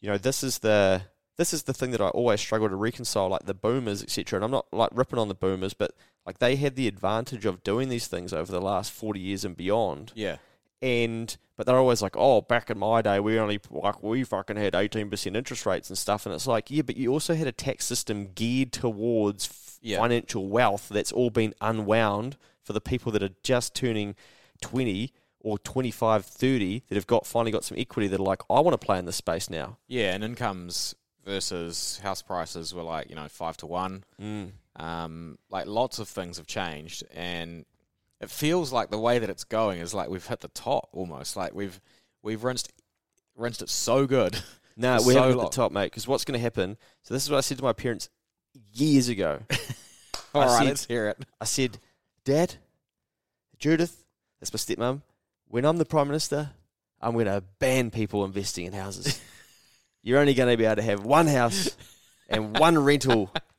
you know this is the this is the thing that I always struggle to reconcile, like the boomers, etc. And I'm not like ripping on the boomers, but like they had the advantage of doing these things over the last forty years and beyond. Yeah. And but they're always like, oh, back in my day, we only like we fucking had eighteen percent interest rates and stuff. And it's like, yeah, but you also had a tax system geared towards Yeah. financial wealth that's all been unwound for the people that are just turning twenty or 25, 30 that have got finally got some equity that are like, I want to play in this space now. Yeah, and incomes versus house prices were like, you know, five to one. Mm. Um, like lots of things have changed, and it feels like the way that it's going is like we've hit the top almost. Like we've we've rinsed rinsed it so good. No, For we're so at the top, mate. Because what's going to happen? So this is what I said to my parents years ago. All I right, said- let's hear it. I said, Dad, Judith, that's my stepmom. When I'm the prime minister, I'm going to ban people investing in houses. You're only going to be able to have one house and one rental,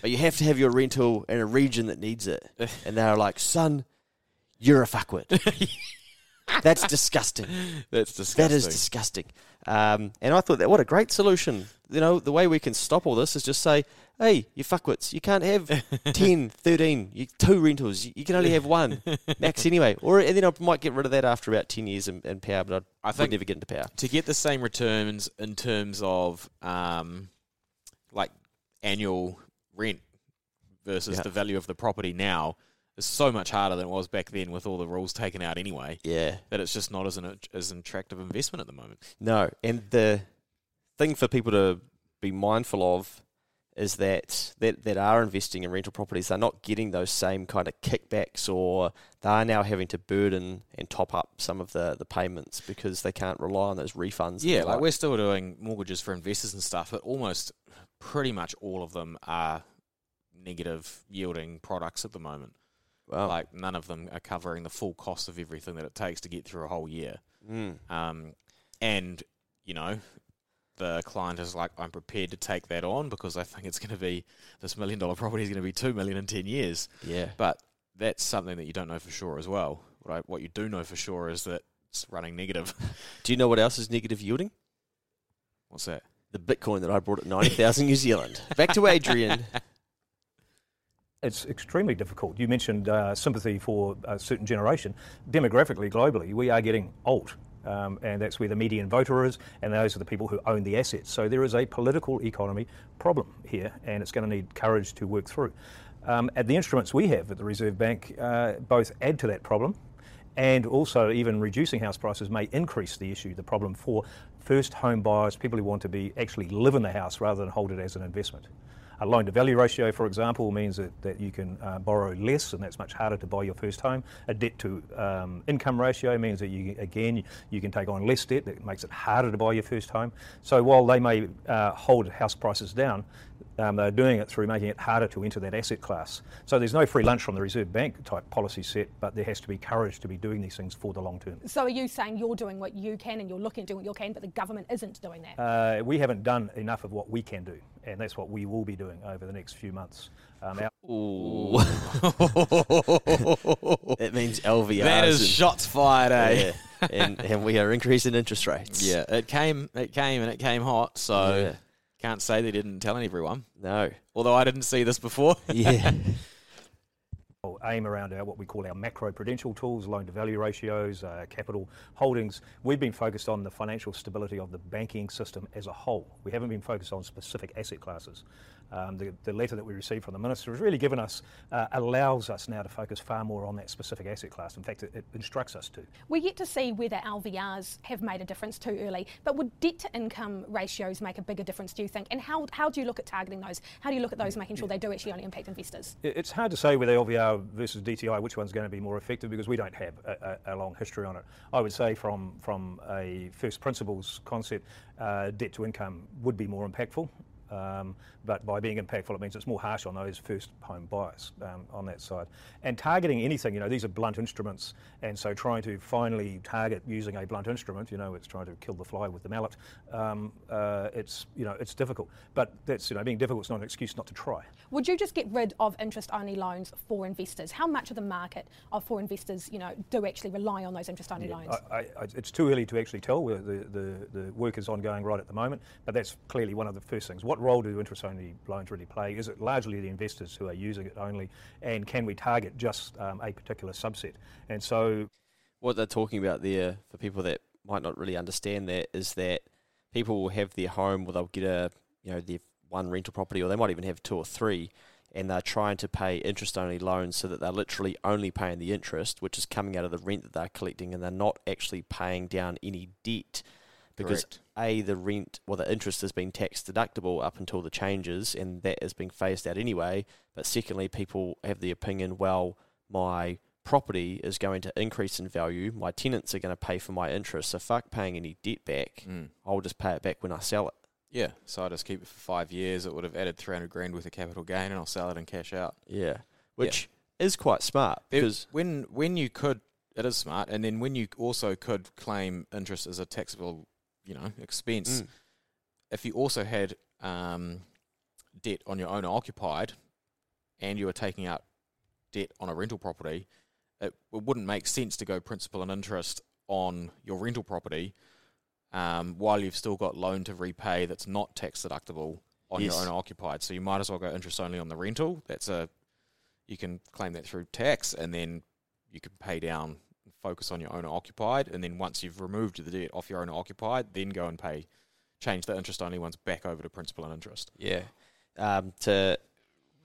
but you have to have your rental in a region that needs it. And they're like, son, you're a fuckwit. That's disgusting. That's disgusting. That is disgusting. Um, and I thought that what a great solution. You know, the way we can stop all this is just say, hey, you fuckwits, you can't have 10, 13, you, two rentals. You, you can only have one, max anyway. Or And then I might get rid of that after about 10 years in, in power, but I'd, I think- never get into power. to get the same returns in terms of um, like annual rent versus Yeah. the value of the property now is so much harder than it was back then with all the rules taken out anyway Yeah. that it's just not as an as an attractive investment at the moment. No. And the thing for people to be mindful of is that, that that are investing in rental properties, they're not getting those same kind of kickbacks, or they are now having to burden and top up some of the, the payments because they can't rely on those refunds. Yeah, like we're still doing mortgages for investors and stuff, but almost pretty much all of them are negative yielding products at the moment. Wow. Like none of them are covering the full cost of everything that it takes to get through a whole year. Mm. Um, and you know, the client is like, I'm prepared to take that on because I think it's going to be this million dollar property is going to be two million in ten years. Yeah. But that's something that you don't know for sure as well. What I, what you do know for sure is that it's running negative. Do you know what else is negative yielding? What's that? The Bitcoin that I bought at 90,000 New Zealand. Back to Adrian. It's extremely difficult. You mentioned uh, sympathy for a certain generation. Demographically, globally, we are getting old. Um, and that's where the median voter is, and those are the people who own the assets. So there is a political economy problem here, and it's going to need courage to work through. Um, and the instruments we have at the Reserve Bank uh, both add to that problem, and also even reducing house prices may increase the issue, the problem for first home buyers, people who want to be actually live in the house rather than hold it as an investment. A loan to value ratio, for example, means that, that you can uh, borrow less, and that's much harder to buy your first home. A debt to um, income ratio means that you, again, you can take on less debt. That makes it harder to buy your first home. So while they may uh, hold house prices down, um, they're doing it through making it harder to enter that asset class. So there's no free lunch from the Reserve Bank type policy set, but there has to be courage to be doing these things for the long term. So are you saying you're doing what you can and you're looking at doing what you can, but the government isn't doing that? Uh, we haven't done enough of what we can do, and that's what we will be doing over the next few months. Um, our- Ooh. that means LVR. That is shots fired, eh? Yeah. and, and we are increasing interest rates. Yeah, it came, it came, and it came hot. So Yeah. Can't say they didn't tell everyone. No. Although I didn't see this before. Yeah. aim around our what we call our macro prudential tools, loan to value ratios, uh, capital holdings. We've been focused on the financial stability of the banking system as a whole. We haven't been focused on specific asset classes. Um, the, the letter that we received from the minister has really given us, uh, allows us now to focus far more on that specific asset class. In fact, it, it instructs us to. We're yet to see whether LVRs have made a difference too early, but would debt to income ratios make a bigger difference, do you think? And how, how do you look at targeting those? How do you look at those making sure they do actually only impact investors? It's hard to say whether LVR versus DTI which one's going to be more effective because we don't have a, a, a long history on it. I would say from from a first principles concept, uh, debt to income would be more impactful. Um, but by being impactful, it means it's more harsh on those first home buyers um, on that side. And targeting anything, you know, these are blunt instruments, and so trying to finally target using a blunt instrument, you know, it's trying to kill the fly with the mallet. Um, uh, it's you know, it's difficult, but that's you know, being difficult is not an excuse not to try. Would you just get rid of interest-only loans for investors? How much of the market of for investors, you know, do actually rely on those interest-only loans? I, I, it's too early to actually tell. The, the, the, the work is ongoing right at the moment, but that's clearly one of the first things. What role do interest-only loans really play? Is it largely the investors who are using it only, and can we target just um, a particular subset? And so, what they're talking about there, for people that might not really understand that, is that people will have their home, or they'll get a, you know, their one rental property, or they might even have two or three, and they're trying to pay interest-only loans so that they're literally only paying the interest, which is coming out of the rent that they're collecting, and they're not actually paying down any debt, because Correct. a the rent or the interest has been tax deductible up until the changes, and that is being phased out anyway. But secondly, people have the opinion, well, my property is going to increase in value. My tenants are going to pay for my interest, so fuck paying any debt back. Mm. I'll just pay it back when I sell it. Yeah, so I just keep it for five years. It would have added 300 grand worth of capital gain, and I'll sell it and cash out. Yeah, which is quite smart It- because when when you could, it is smart, and then when you also could claim interest as a taxable, you know, expense. Mm. If you also had um, debt on your owner occupied, and you were taking out debt on a rental property, it, it wouldn't make sense to go principal and interest on your rental property um, while you've still got loan to repay that's not tax deductible on Yes. your owner occupied. So you might as well go interest only on the rental. That's a you can claim that through tax, and then you can pay down focus on your owner occupied, and then once you've removed the debt off your owner occupied, then go and pay change the interest only ones back over to principal and interest. yeah, um, to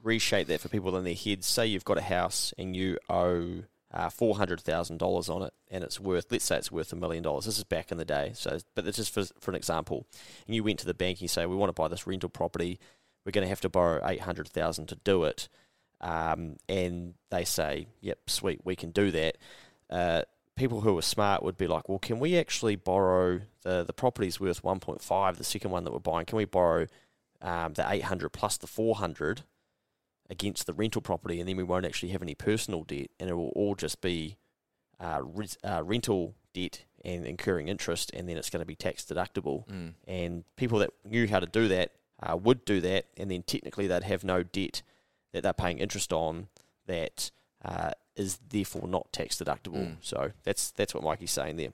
reshape that for people in their heads. Say you've got a house and you owe uh, four hundred thousand dollars on it, and it's worth let's say it's worth a million dollars. This is back in the day, so but this is for for an example. And you went to the bank and you say we want to buy this rental property. we're going to have to borrow eight hundred thousand to do it, um, and they say, "Yep, sweet, we can do that." Uh, people who are smart would be like, "Well, can we actually borrow the the property's worth one point five? The second one that we're buying, can we borrow um, the eight hundred plus the four hundred against the rental property, and then we won't actually have any personal debt, and it will all just be uh, re- uh, rental debt and incurring interest, and then it's going to be tax deductible." Mm. and people that knew how to do that uh, would do that, and then technically they'd have no debt that they're paying interest on that uh, is therefore not tax deductible. Mm. So that's that's what Mikey's saying there.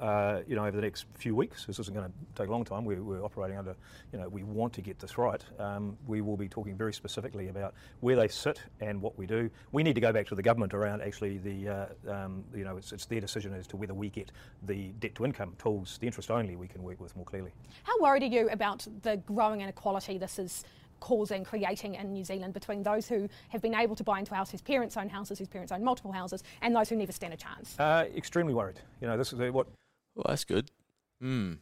uh, you know, over the next few weeks, this isn't going to take a long time. We're, we're operating under, you know, we want to get this right. Um, we will be talking very specifically about where they sit and what we do. We need to go back to the government around actually the, uh, um, you know, it's, it's their decision as to whether we get the debt to income tools, the interest only, we can work with more clearly. How worried are you about the growing inequality this is causing, creating in New Zealand between those who have been able to buy into houses, whose parents own houses, whose parents own multiple houses, and those who never stand a chance? Uh, extremely worried. You know, this is what Well, that's good. Mm.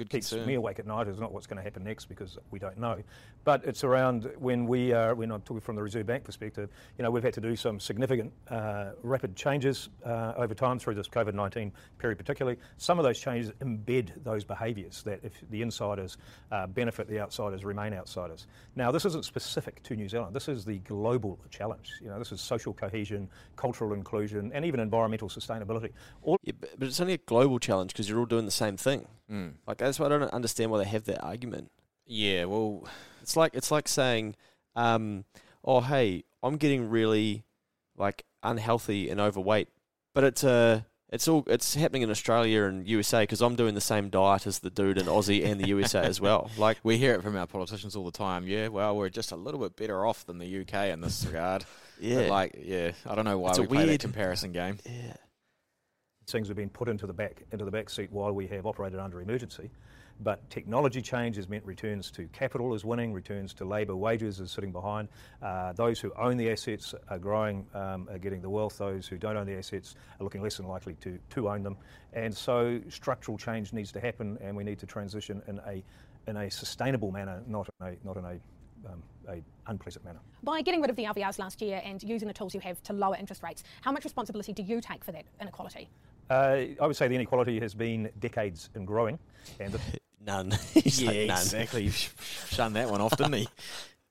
Good keeps concern. me awake at night is not what's going to happen next because we don't know. But it's around when we are, when I'm talking from the Reserve Bank perspective, you know, we've had to do some significant uh, rapid changes uh, over time through this COVID 19 period, particularly. Some of those changes embed those behaviours that if the insiders uh, benefit, the outsiders remain outsiders. Now, this isn't specific to New Zealand, this is the global challenge. You know, this is social cohesion, cultural inclusion, and even environmental sustainability. All Yeah, but it's only a global challenge because you're all doing the same thing. Mm. Like that's why I don't understand why they have that argument. Yeah, well, It's like it's like saying, um, "Oh, hey, I'm getting really like unhealthy and overweight," but it's uh, it's all it's happening in Australia and USA because I'm doing the same diet as the dude in Aussie and the USA as well. Like, we hear it from our politicians all the time. Yeah, well, we're just a little bit better off than the UK in this regard. yeah, But like, yeah, I don't know why It's a we play that weird- comparison game. yeah. Things have been put into the back into the back seat while we have operated under emergency. But technology change has meant returns to capital is winning, returns to labour wages is sitting behind. Uh, those who own the assets are growing, um, are getting the wealth. Those who don't own the assets are looking less than likely to, to own them. And so structural change needs to happen, and we need to transition in a in a sustainable manner, not in a not in a um, a unpleasant manner. By getting rid of the LVRs last year and using the tools you have to lower interest rates, how much responsibility do you take for that inequality? Uh, I would say the inequality has been decades in growing, and this None. Yeah, like, none. exactly. You've sh- shunned that one off, didn't he?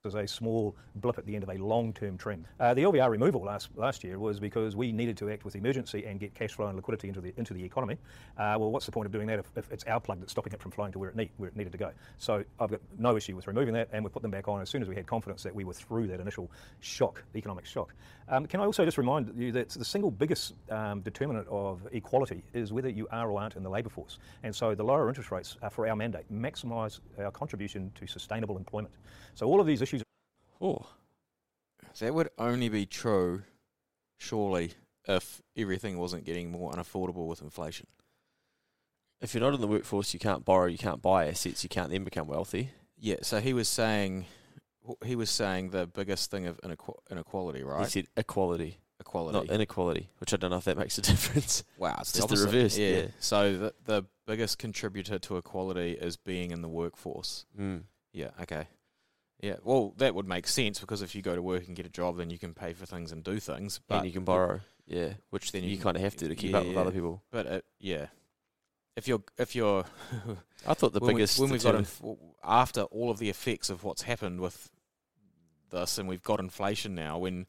is a small blip at the end of a long-term trend. Uh, the LVR removal last last year was because we needed to act with emergency and get cash flow and liquidity into the into the economy. Uh, well, what's the point of doing that if, if it's our plug that's stopping it from flowing to where it need where it needed to go? So I've got no issue with removing that, and we put them back on as soon as we had confidence that we were through that initial shock, economic shock. Um, can I also just remind you that the single biggest um, determinant of equality is whether you are or aren't in the labour force, and so the lower interest rates are for our mandate maximise our contribution to sustainable employment. So all of these issues. Oh, That would only be true, surely, if everything wasn't getting more unaffordable with inflation. if you're not in the workforce, you can't borrow, you can't buy assets, you can't then become wealthy. Yeah, so he was saying, he was saying the biggest thing of inequ- inequality, right? He said equality, Equality. not inequality, which I don't know if that makes a difference. wow, it's just the opposite. reverse, Yeah. yeah. So the the biggest contributor to equality is being in the workforce. Mm. Yeah. Okay. Yeah. Well, that would make sense because if you go to work and get a job, then you can pay for things and do things. But and you can borrow, yeah, which then you you, kind of have to to keep yeah, up with yeah. other people. But it, yeah, if you're if you're I thought the when biggest we, when we've got inf- after all of the effects of what's happened with this, and we've got inflation now. When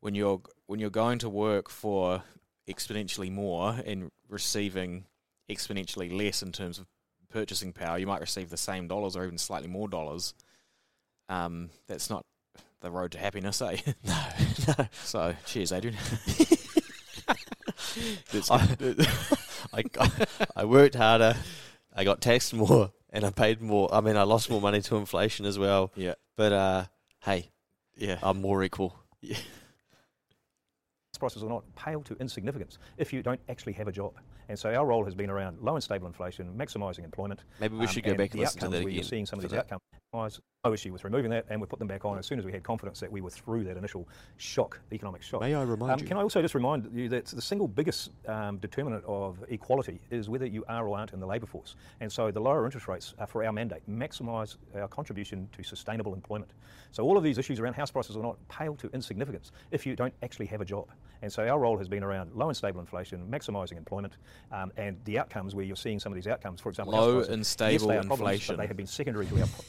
when you're when you're going to work for exponentially more and receiving exponentially less in terms of purchasing power, you might receive the same dollars or even slightly more dollars. Um, that's not the road to happiness, eh? no, no. so, cheers, Adrian. That's I, good. I, I worked harder, I got taxed more, and I paid more. I mean, I lost more money to inflation as well. yeah, But uh, hey, yeah. I'm more equal. Yeah. prices will not pale to insignificance if you don't actually have a job. And so our role has been around low and stable inflation, maximising employment. Maybe we um, should go back and the listen to outcomes that where You're seeing some of these that. outcomes. Otherwise, No issue with removing that, and we put them back on as soon as we had confidence that we were through that initial shock, economic shock. May I remind Um, you? Can I also just remind you that the single biggest um, determinant of equality is whether you are or aren't in the labour force. And so the lower interest rates are for our mandate, maximise our contribution to sustainable employment. So all of these issues around house prices will not pale to insignificance if you don't actually have a job. And so our role has been around low and stable inflation, maximising employment, um, and the outcomes where you're seeing some of these outcomes, for example, Low prices, and yes, stable they are problems, inflation. but they have been secondary to our. Pro-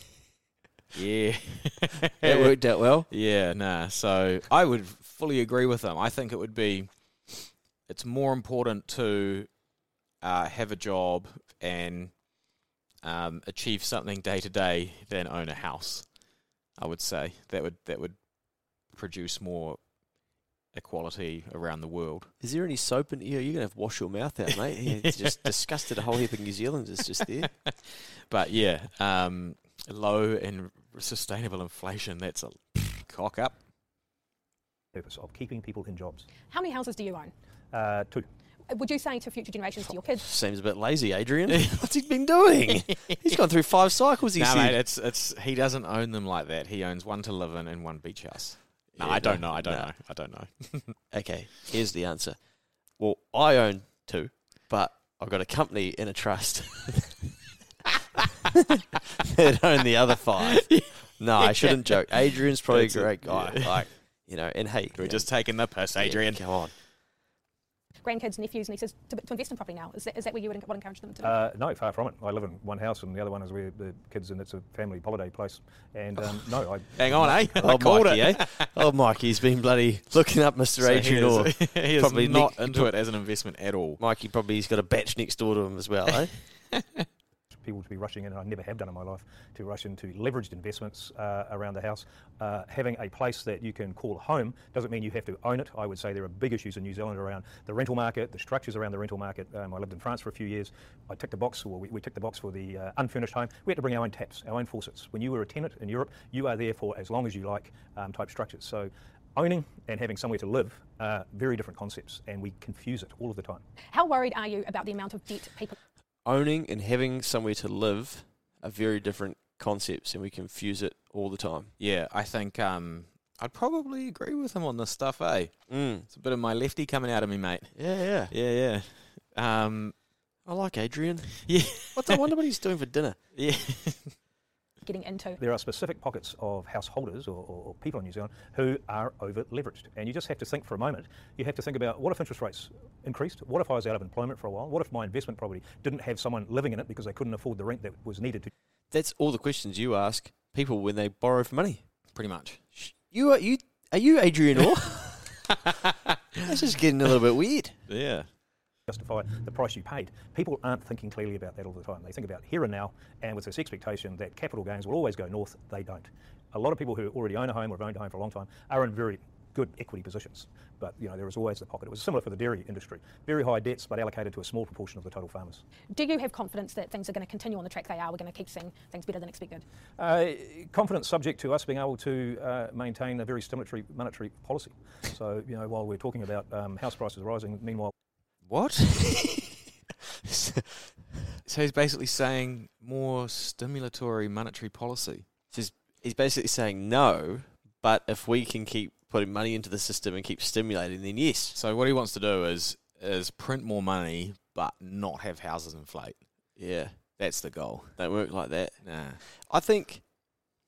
Yeah. That worked out well. Yeah, nah. So I would fully agree with them. I think it would be, it's more important to uh, have a job and um, achieve something day to day than own a house. I would say that would that would produce more equality around the world. Is there any soap in here? You're going to have to wash your mouth out, mate. Yeah, it's just disgusted a whole heap of New Zealanders just there. But yeah, um, low and sustainable inflation. That's a cock up. purpose of keeping people in jobs. How many houses do you own? Uh, two. Uh, Would you say to future generations, to your kids, Seems a bit lazy, Adrian. What's he been doing? He's gone through five cycles, he No, said. mate, it's it's he doesn't own them like that. He owns one to live in and one beach house. No, Yeah, I don't no, know. I don't no. know. I don't know. Okay, here's the answer. Well, I own two, but I've got a company in a trust that own the other five. No, I shouldn't joke. Adrian's probably That's a great guy. yeah. Like, you know, and hey, We're just know, taking the piss, yeah, Adrian. come on. Grandkids, nephews, and nieces, to, to invest in property now? Is that, is that where you would, would encourage them to do? Uh, no, far from it. I live in one house, and the other one is where the kids, and it's a family holiday place. And um, no, I. Hang on, eh? I Oh, called Mikey, it. eh? Oh, Mikey's been bloody looking up Mr. So he Adrian is- or he is probably not Nick- into it as an investment at all. Mikey probably he's got a bach next door to him as well, eh? People to be rushing in, and I never have done in my life, to rush into leveraged investments uh, around the house. Uh, having a place that you can call home doesn't mean you have to own it. I would say there are big issues in New Zealand around the rental market, the structures around the rental market. Um, I lived in France for a few years. I ticked the box, or we, we ticked the box for the uh, unfurnished home. We had to bring our own taps, our own faucets. When you were a tenant in Europe, you are there for as long as you like um, type structures. So owning and having somewhere to live are very different concepts, and we confuse it all of the time. How worried are you about the amount of debt people Owning and having somewhere to live are very different concepts, and we confuse it all the time. Yeah, I think um, I'd probably agree with him on this stuff, eh? Mm. It's a bit of my lefty coming out of me, mate. Yeah, yeah. Yeah, yeah. Um, I like Adrian. yeah, What I wonder what he's doing for dinner. yeah. Getting into? There are specific pockets of householders or, or, or people in New Zealand who are over leveraged. And you just have to think for a moment. You have to think about what if interest rates increased? What if I was out of employment for a while? What if my investment property didn't have someone living in it because they couldn't afford the rent that was needed to That's all the questions you ask people when they borrow for money. Pretty much. You are you are you Adrian Orr? this is getting a little bit weird. Yeah. Justify the price you paid. People aren't thinking clearly about that all the time. They think about here and now, and with this expectation that capital gains will always go north, they don't. A lot of people who already own a home or have owned a home for a long time are in very good equity positions. But you know there is always the pocket. It was similar for the dairy industry. Very high debts, but allocated to a small proportion of the total farmers. Do you have confidence that things are going to continue on the track they are? We're going to keep seeing things better than expected. Uh, confidence subject to us being able to uh, maintain a very stimulatory monetary policy. So you know while we're talking about um, house prices rising, meanwhile What? so he's basically saying more stimulatory monetary policy. He's, he's basically saying no, but if we can keep putting money into the system and keep stimulating, then yes. So what he wants to do is is print more money but not have houses inflate. Yeah, That's the goal. don't work like that. Nah. I think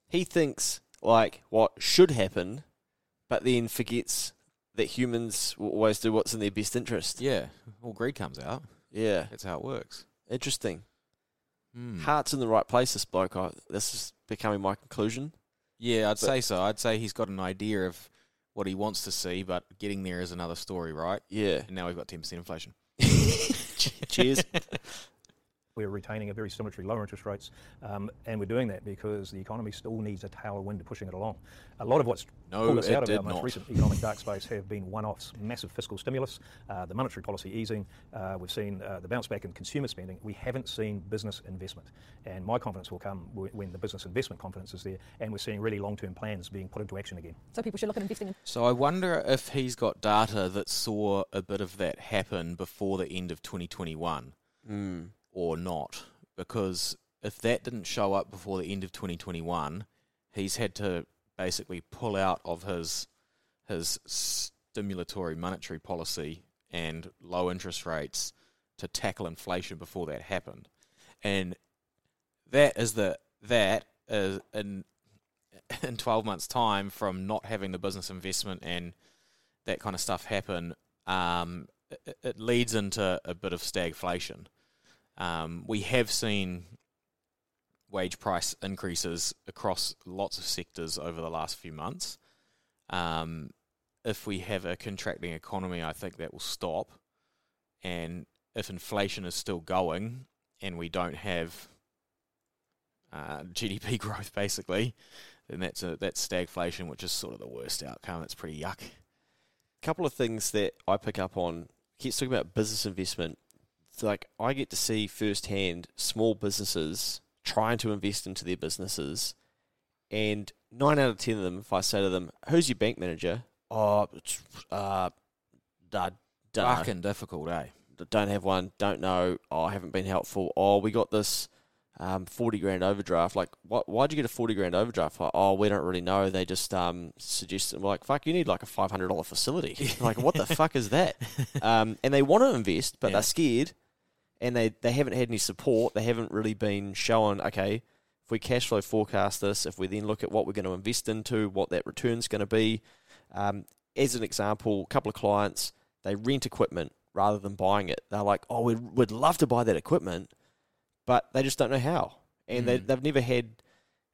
he thinks like what should happen, but then forgets that humans will always do what's in their best interest. Yeah. Well, greed comes out. Yeah, That's how it works. interesting. Hmm. Heart's in the right place. This bloke. I, this is becoming my conclusion. Yeah, I'd But- say so. I'd say he's got an idea of what he wants to see, but getting there is another story, right? Yeah. And now we've got ten percent inflation. Cheers. We're retaining a very symmetry, lower interest rates, um, and we're doing that because the economy still needs a tailwind pushing it along. A lot of what's No, pulled us out of did our most not. recent economic dark space have been one-offs, massive fiscal stimulus, uh, the monetary policy easing. Uh, we've seen uh, the bounce back in consumer spending. We haven't seen business investment, and my confidence will come w- when the business investment confidence is there, and we're seeing really long-term plans being put into action again. So people should look at investing in. So I wonder if he's got data that saw a bit of that happen before the end of 2021 Mm. Or not. Because if that didn't show up before the end of 2021, he's had to basically pull out of his his stimulatory monetary policy and low interest rates to tackle inflation before that happened. And that is the that is in in 12 months time from not having the business investment and that kind of stuff happen um, it, it leads into a bit of stagflation um, we have seen wage price increases across lots of sectors over the last few months um, if we have a contracting economy I think that will stop and if inflation is still going and we don't have uh, GDP growth basically, then that's a that's stagflation, which is sort of the worst outcome. It's pretty yuck. A couple of things that I pick up on. Keeps talking about business investment. Like I get to see firsthand small businesses trying to invest into their businesses, and nine out of ten of them, if I say to them, "Who's your bank manager?" Oh, it's, uh, Fucking difficult, eh? don't have one, don't know. Oh, I haven't been helpful. Oh, we got this um, forty grand overdraft. Like, what? Why'd you get a forty grand overdraft? Like, oh, we don't really know. They just um, suggested. We're like, fuck, you need like a five hundred dollar facility. like, what the fuck is that? Um, and they want to invest, but Yeah. they're scared, and they they haven't had any support. They haven't really been shown. Okay, if we cash flow forecast this, if we then look at what we're going to invest into, what that return's going to be. Um, as an example, a couple of clients they rent equipment rather than buying it. They're like, oh, we'd, we'd love to buy that equipment, but they just don't know how. And they, Mm. they've never had,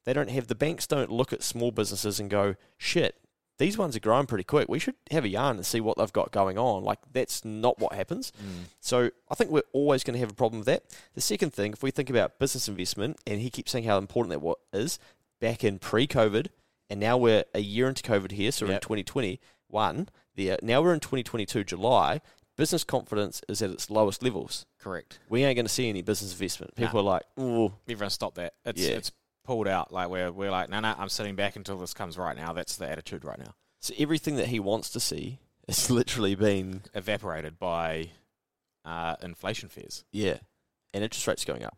they don't have, the banks don't look at small businesses and go, shit, these ones are growing pretty quick. We should have a yarn and see what they've got going on. Like, that's not what happens. Mm. So I think we're always going to have a problem with that. The second thing, if we think about business investment, and he keeps saying how important that what is back in pre-COVID, and now we're a year into COVID here, so we're in Yep. 2021. There, uh, now we're in 2022 July. Business confidence is at its lowest levels. Correct. We ain't going to see any business investment. People Nah. are like, "Ooh, Everyone stop that. It's Yeah. it's pulled out. Like we're we're like, no, no, I'm sitting back until this comes right now. That's the attitude right now. so everything that he wants to see is literally been Evaporated by uh, inflation fears. yeah, and interest rates going up.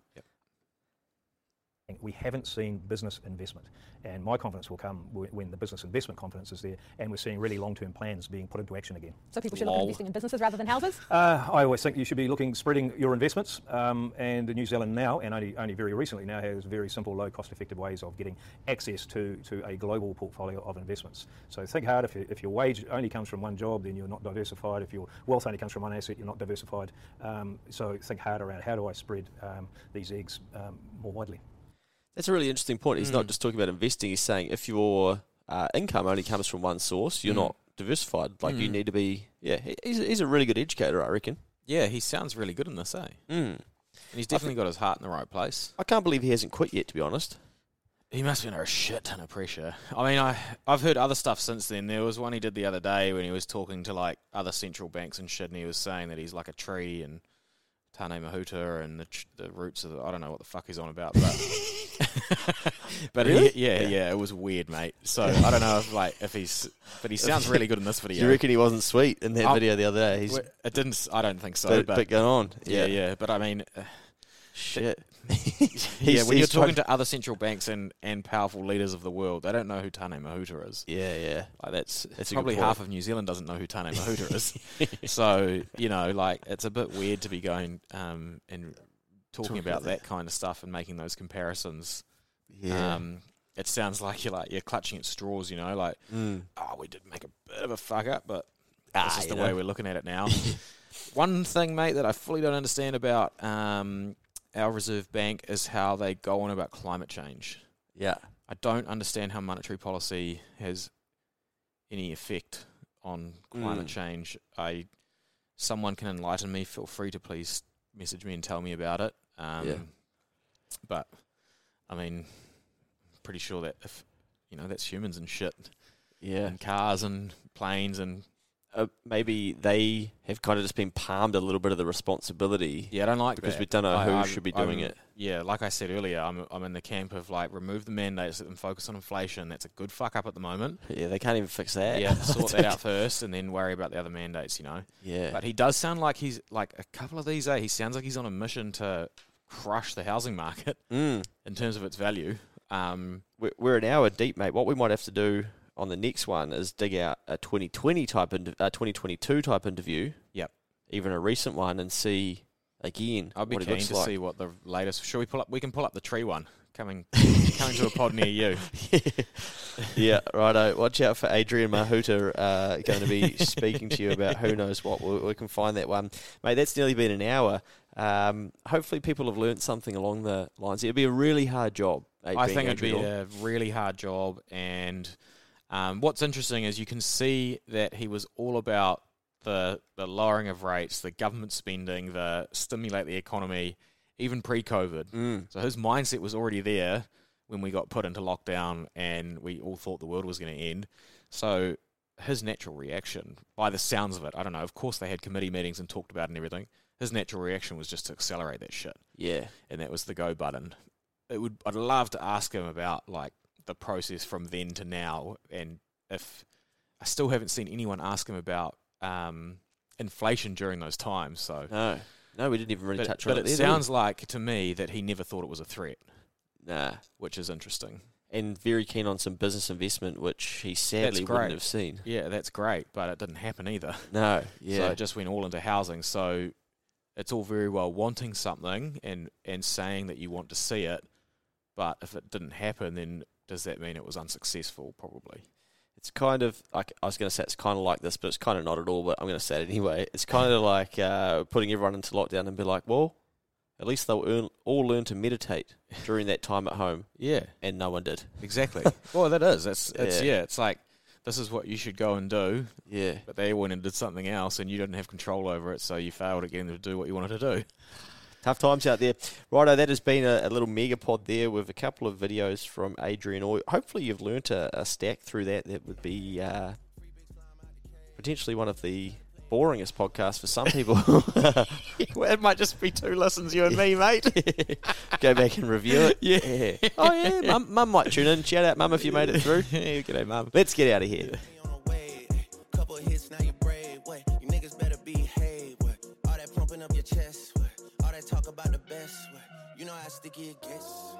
We haven't seen business investment, and my confidence will come w- when the business investment confidence is there, and we're seeing really long-term plans being put into action again. So people should look at investing in businesses rather than houses. Uh, I always think you should be looking, spreading your investments, um, and New Zealand now, and only, only very recently now, has very simple, low cost-effective ways of getting access to, to a global portfolio of investments. So think hard. If, you, if your wage only comes from one job, then you're not diversified. If your wealth only comes from one asset, you're not diversified. Um, so think hard around how do I spread um, these eggs um, more widely. That's a really interesting point. He's Mm. not just talking about investing. He's saying if your uh, income only comes from one source, you're Mm. not diversified. Like you Mm. need to be. Yeah, he's, he's a really good educator, I reckon. Yeah, he sounds really good in this, eh? Mm. And he's definitely got his heart in the right place. I can't believe he hasn't quit yet. To be honest. He must be under a shit ton of pressure. I mean, I I've heard other stuff since then. There was one he did the other day when he was talking to like other central banks and shit, and he was saying that he's like a tree and Tane Mahuta and the the roots of the, I don't know what the fuck he's on about, but but Really? he- yeah, yeah, it was weird, mate. So I don't know if like if he's, but he sounds really good in this Do video. you reckon he wasn't sweet in that I'll- video the other day? He's It didn't. I don't think so. but bit going on. yeah, yeah. But I mean, uh, Shit. yeah, when you're talking to other central banks and, and powerful leaders of the world, they don't know who Tane Mahuta is. Yeah, yeah. Like that's, That's probably half of New Zealand doesn't know who Tane Mahuta is. so you know, like it's a bit weird to be going um, and talking Talking about about that kind of stuff and making those comparisons. Yeah. Um, it sounds like you're like you're clutching at straws. You know, like Mm. oh, we did make a bit of a fuck up, but Ah, that's just you the way we're looking at it now. One thing, mate, that I fully don't understand about um, our Reserve Bank is how they go on about climate change. Yeah. I don't understand how monetary policy has any effect on climate Mm. change. I someone can enlighten me. Feel free to please message me and tell me about it. Um, Yeah. But I mean, pretty sure that if you know that's humans and shit, Yeah. and cars and planes and Uh, maybe they have kind of just been palmed a little bit of the responsibility yeah, I don't like because that. we don't know I- who I'm- should be doing I'm- it. Yeah, like I said earlier, I'm I'm in the camp of like remove the mandates and focus on inflation. That's a good fuck up at the moment. Yeah, they can't even fix that. Yeah, sort that out first, and then worry about the other mandates. You know. Yeah. But he does sound like he's like a couple of these. Eh, he sounds like he's on a mission to crush the housing market Mm. in terms of its value. Um, We're, we're an hour deep, mate. What we might have to do on the next one is dig out a 2020 type, inter- uh, 2022 type interview. Yep. Even a recent one and see again I'd be what it keen looks to like. see what the latest. Shall we pull up? We can pull up the tree one coming coming to a pod near you. yeah, righto. Watch out for Adrian Mahuta uh, going to be speaking to you about who knows what. We, we can find that one. Mate, that's nearly been an hour. Um, hopefully, people have learnt something along the lines. It'd be a really hard job. I think it'd be a really hard job. And um, what's interesting is you can see that he was all about the the lowering of rates, the government spending, the stimulate the economy, even pre-COVID. Mm. So his mindset was already there when we got put into lockdown and we all thought the world was going to end. So his natural reaction, by the sounds of it, I don't know. Of course, they had committee meetings and talked about it and everything. His natural reaction was just to accelerate that shit Yeah. and that was the go button. It would I'd love to ask him about like the process from then to now, and if I still haven't seen anyone ask him about um, inflation during those times. So, No. No, we didn't even really but, touch on it But it. we? sounds like to me that he never thought it was a threat, Nah. which is interesting. And very keen on some business investment, which he sadly wouldn't have seen. Yeah, that's great, but it didn't happen either. No. So Yeah. it just went all into housing. So it's all very well wanting something and and saying that you want to see it, but if it didn't happen, then does that mean it was unsuccessful? Probably. it's kind of like I was going to say it's kind of like this, but it's kind of not at all. But I'm going to say it anyway. It's kind of like uh, putting everyone into lockdown and be like, well, at least they'll earn, all learn to meditate during that time at home, Yeah, and no one did. exactly. well, that is. It's it's Yeah. yeah. It's like this is what you should go and do, Yeah, but they went and did something else, and you didn't have control over it, so you failed at getting them to do what you wanted to do. Tough times out there. Righto, that has been a, a little mega pod there with a couple of videos from Adrian. Or hopefully you've learnt a, a stack through that. That would be uh, potentially one of the boringest podcasts for some people. well, it might just be two listens, you and me, mate. Go back and review it. Yeah. Oh yeah, mum, mum might tune in. Shout out, mum, if you made it through. G'day, mum. Let's get out of here. You know how sticky it gets.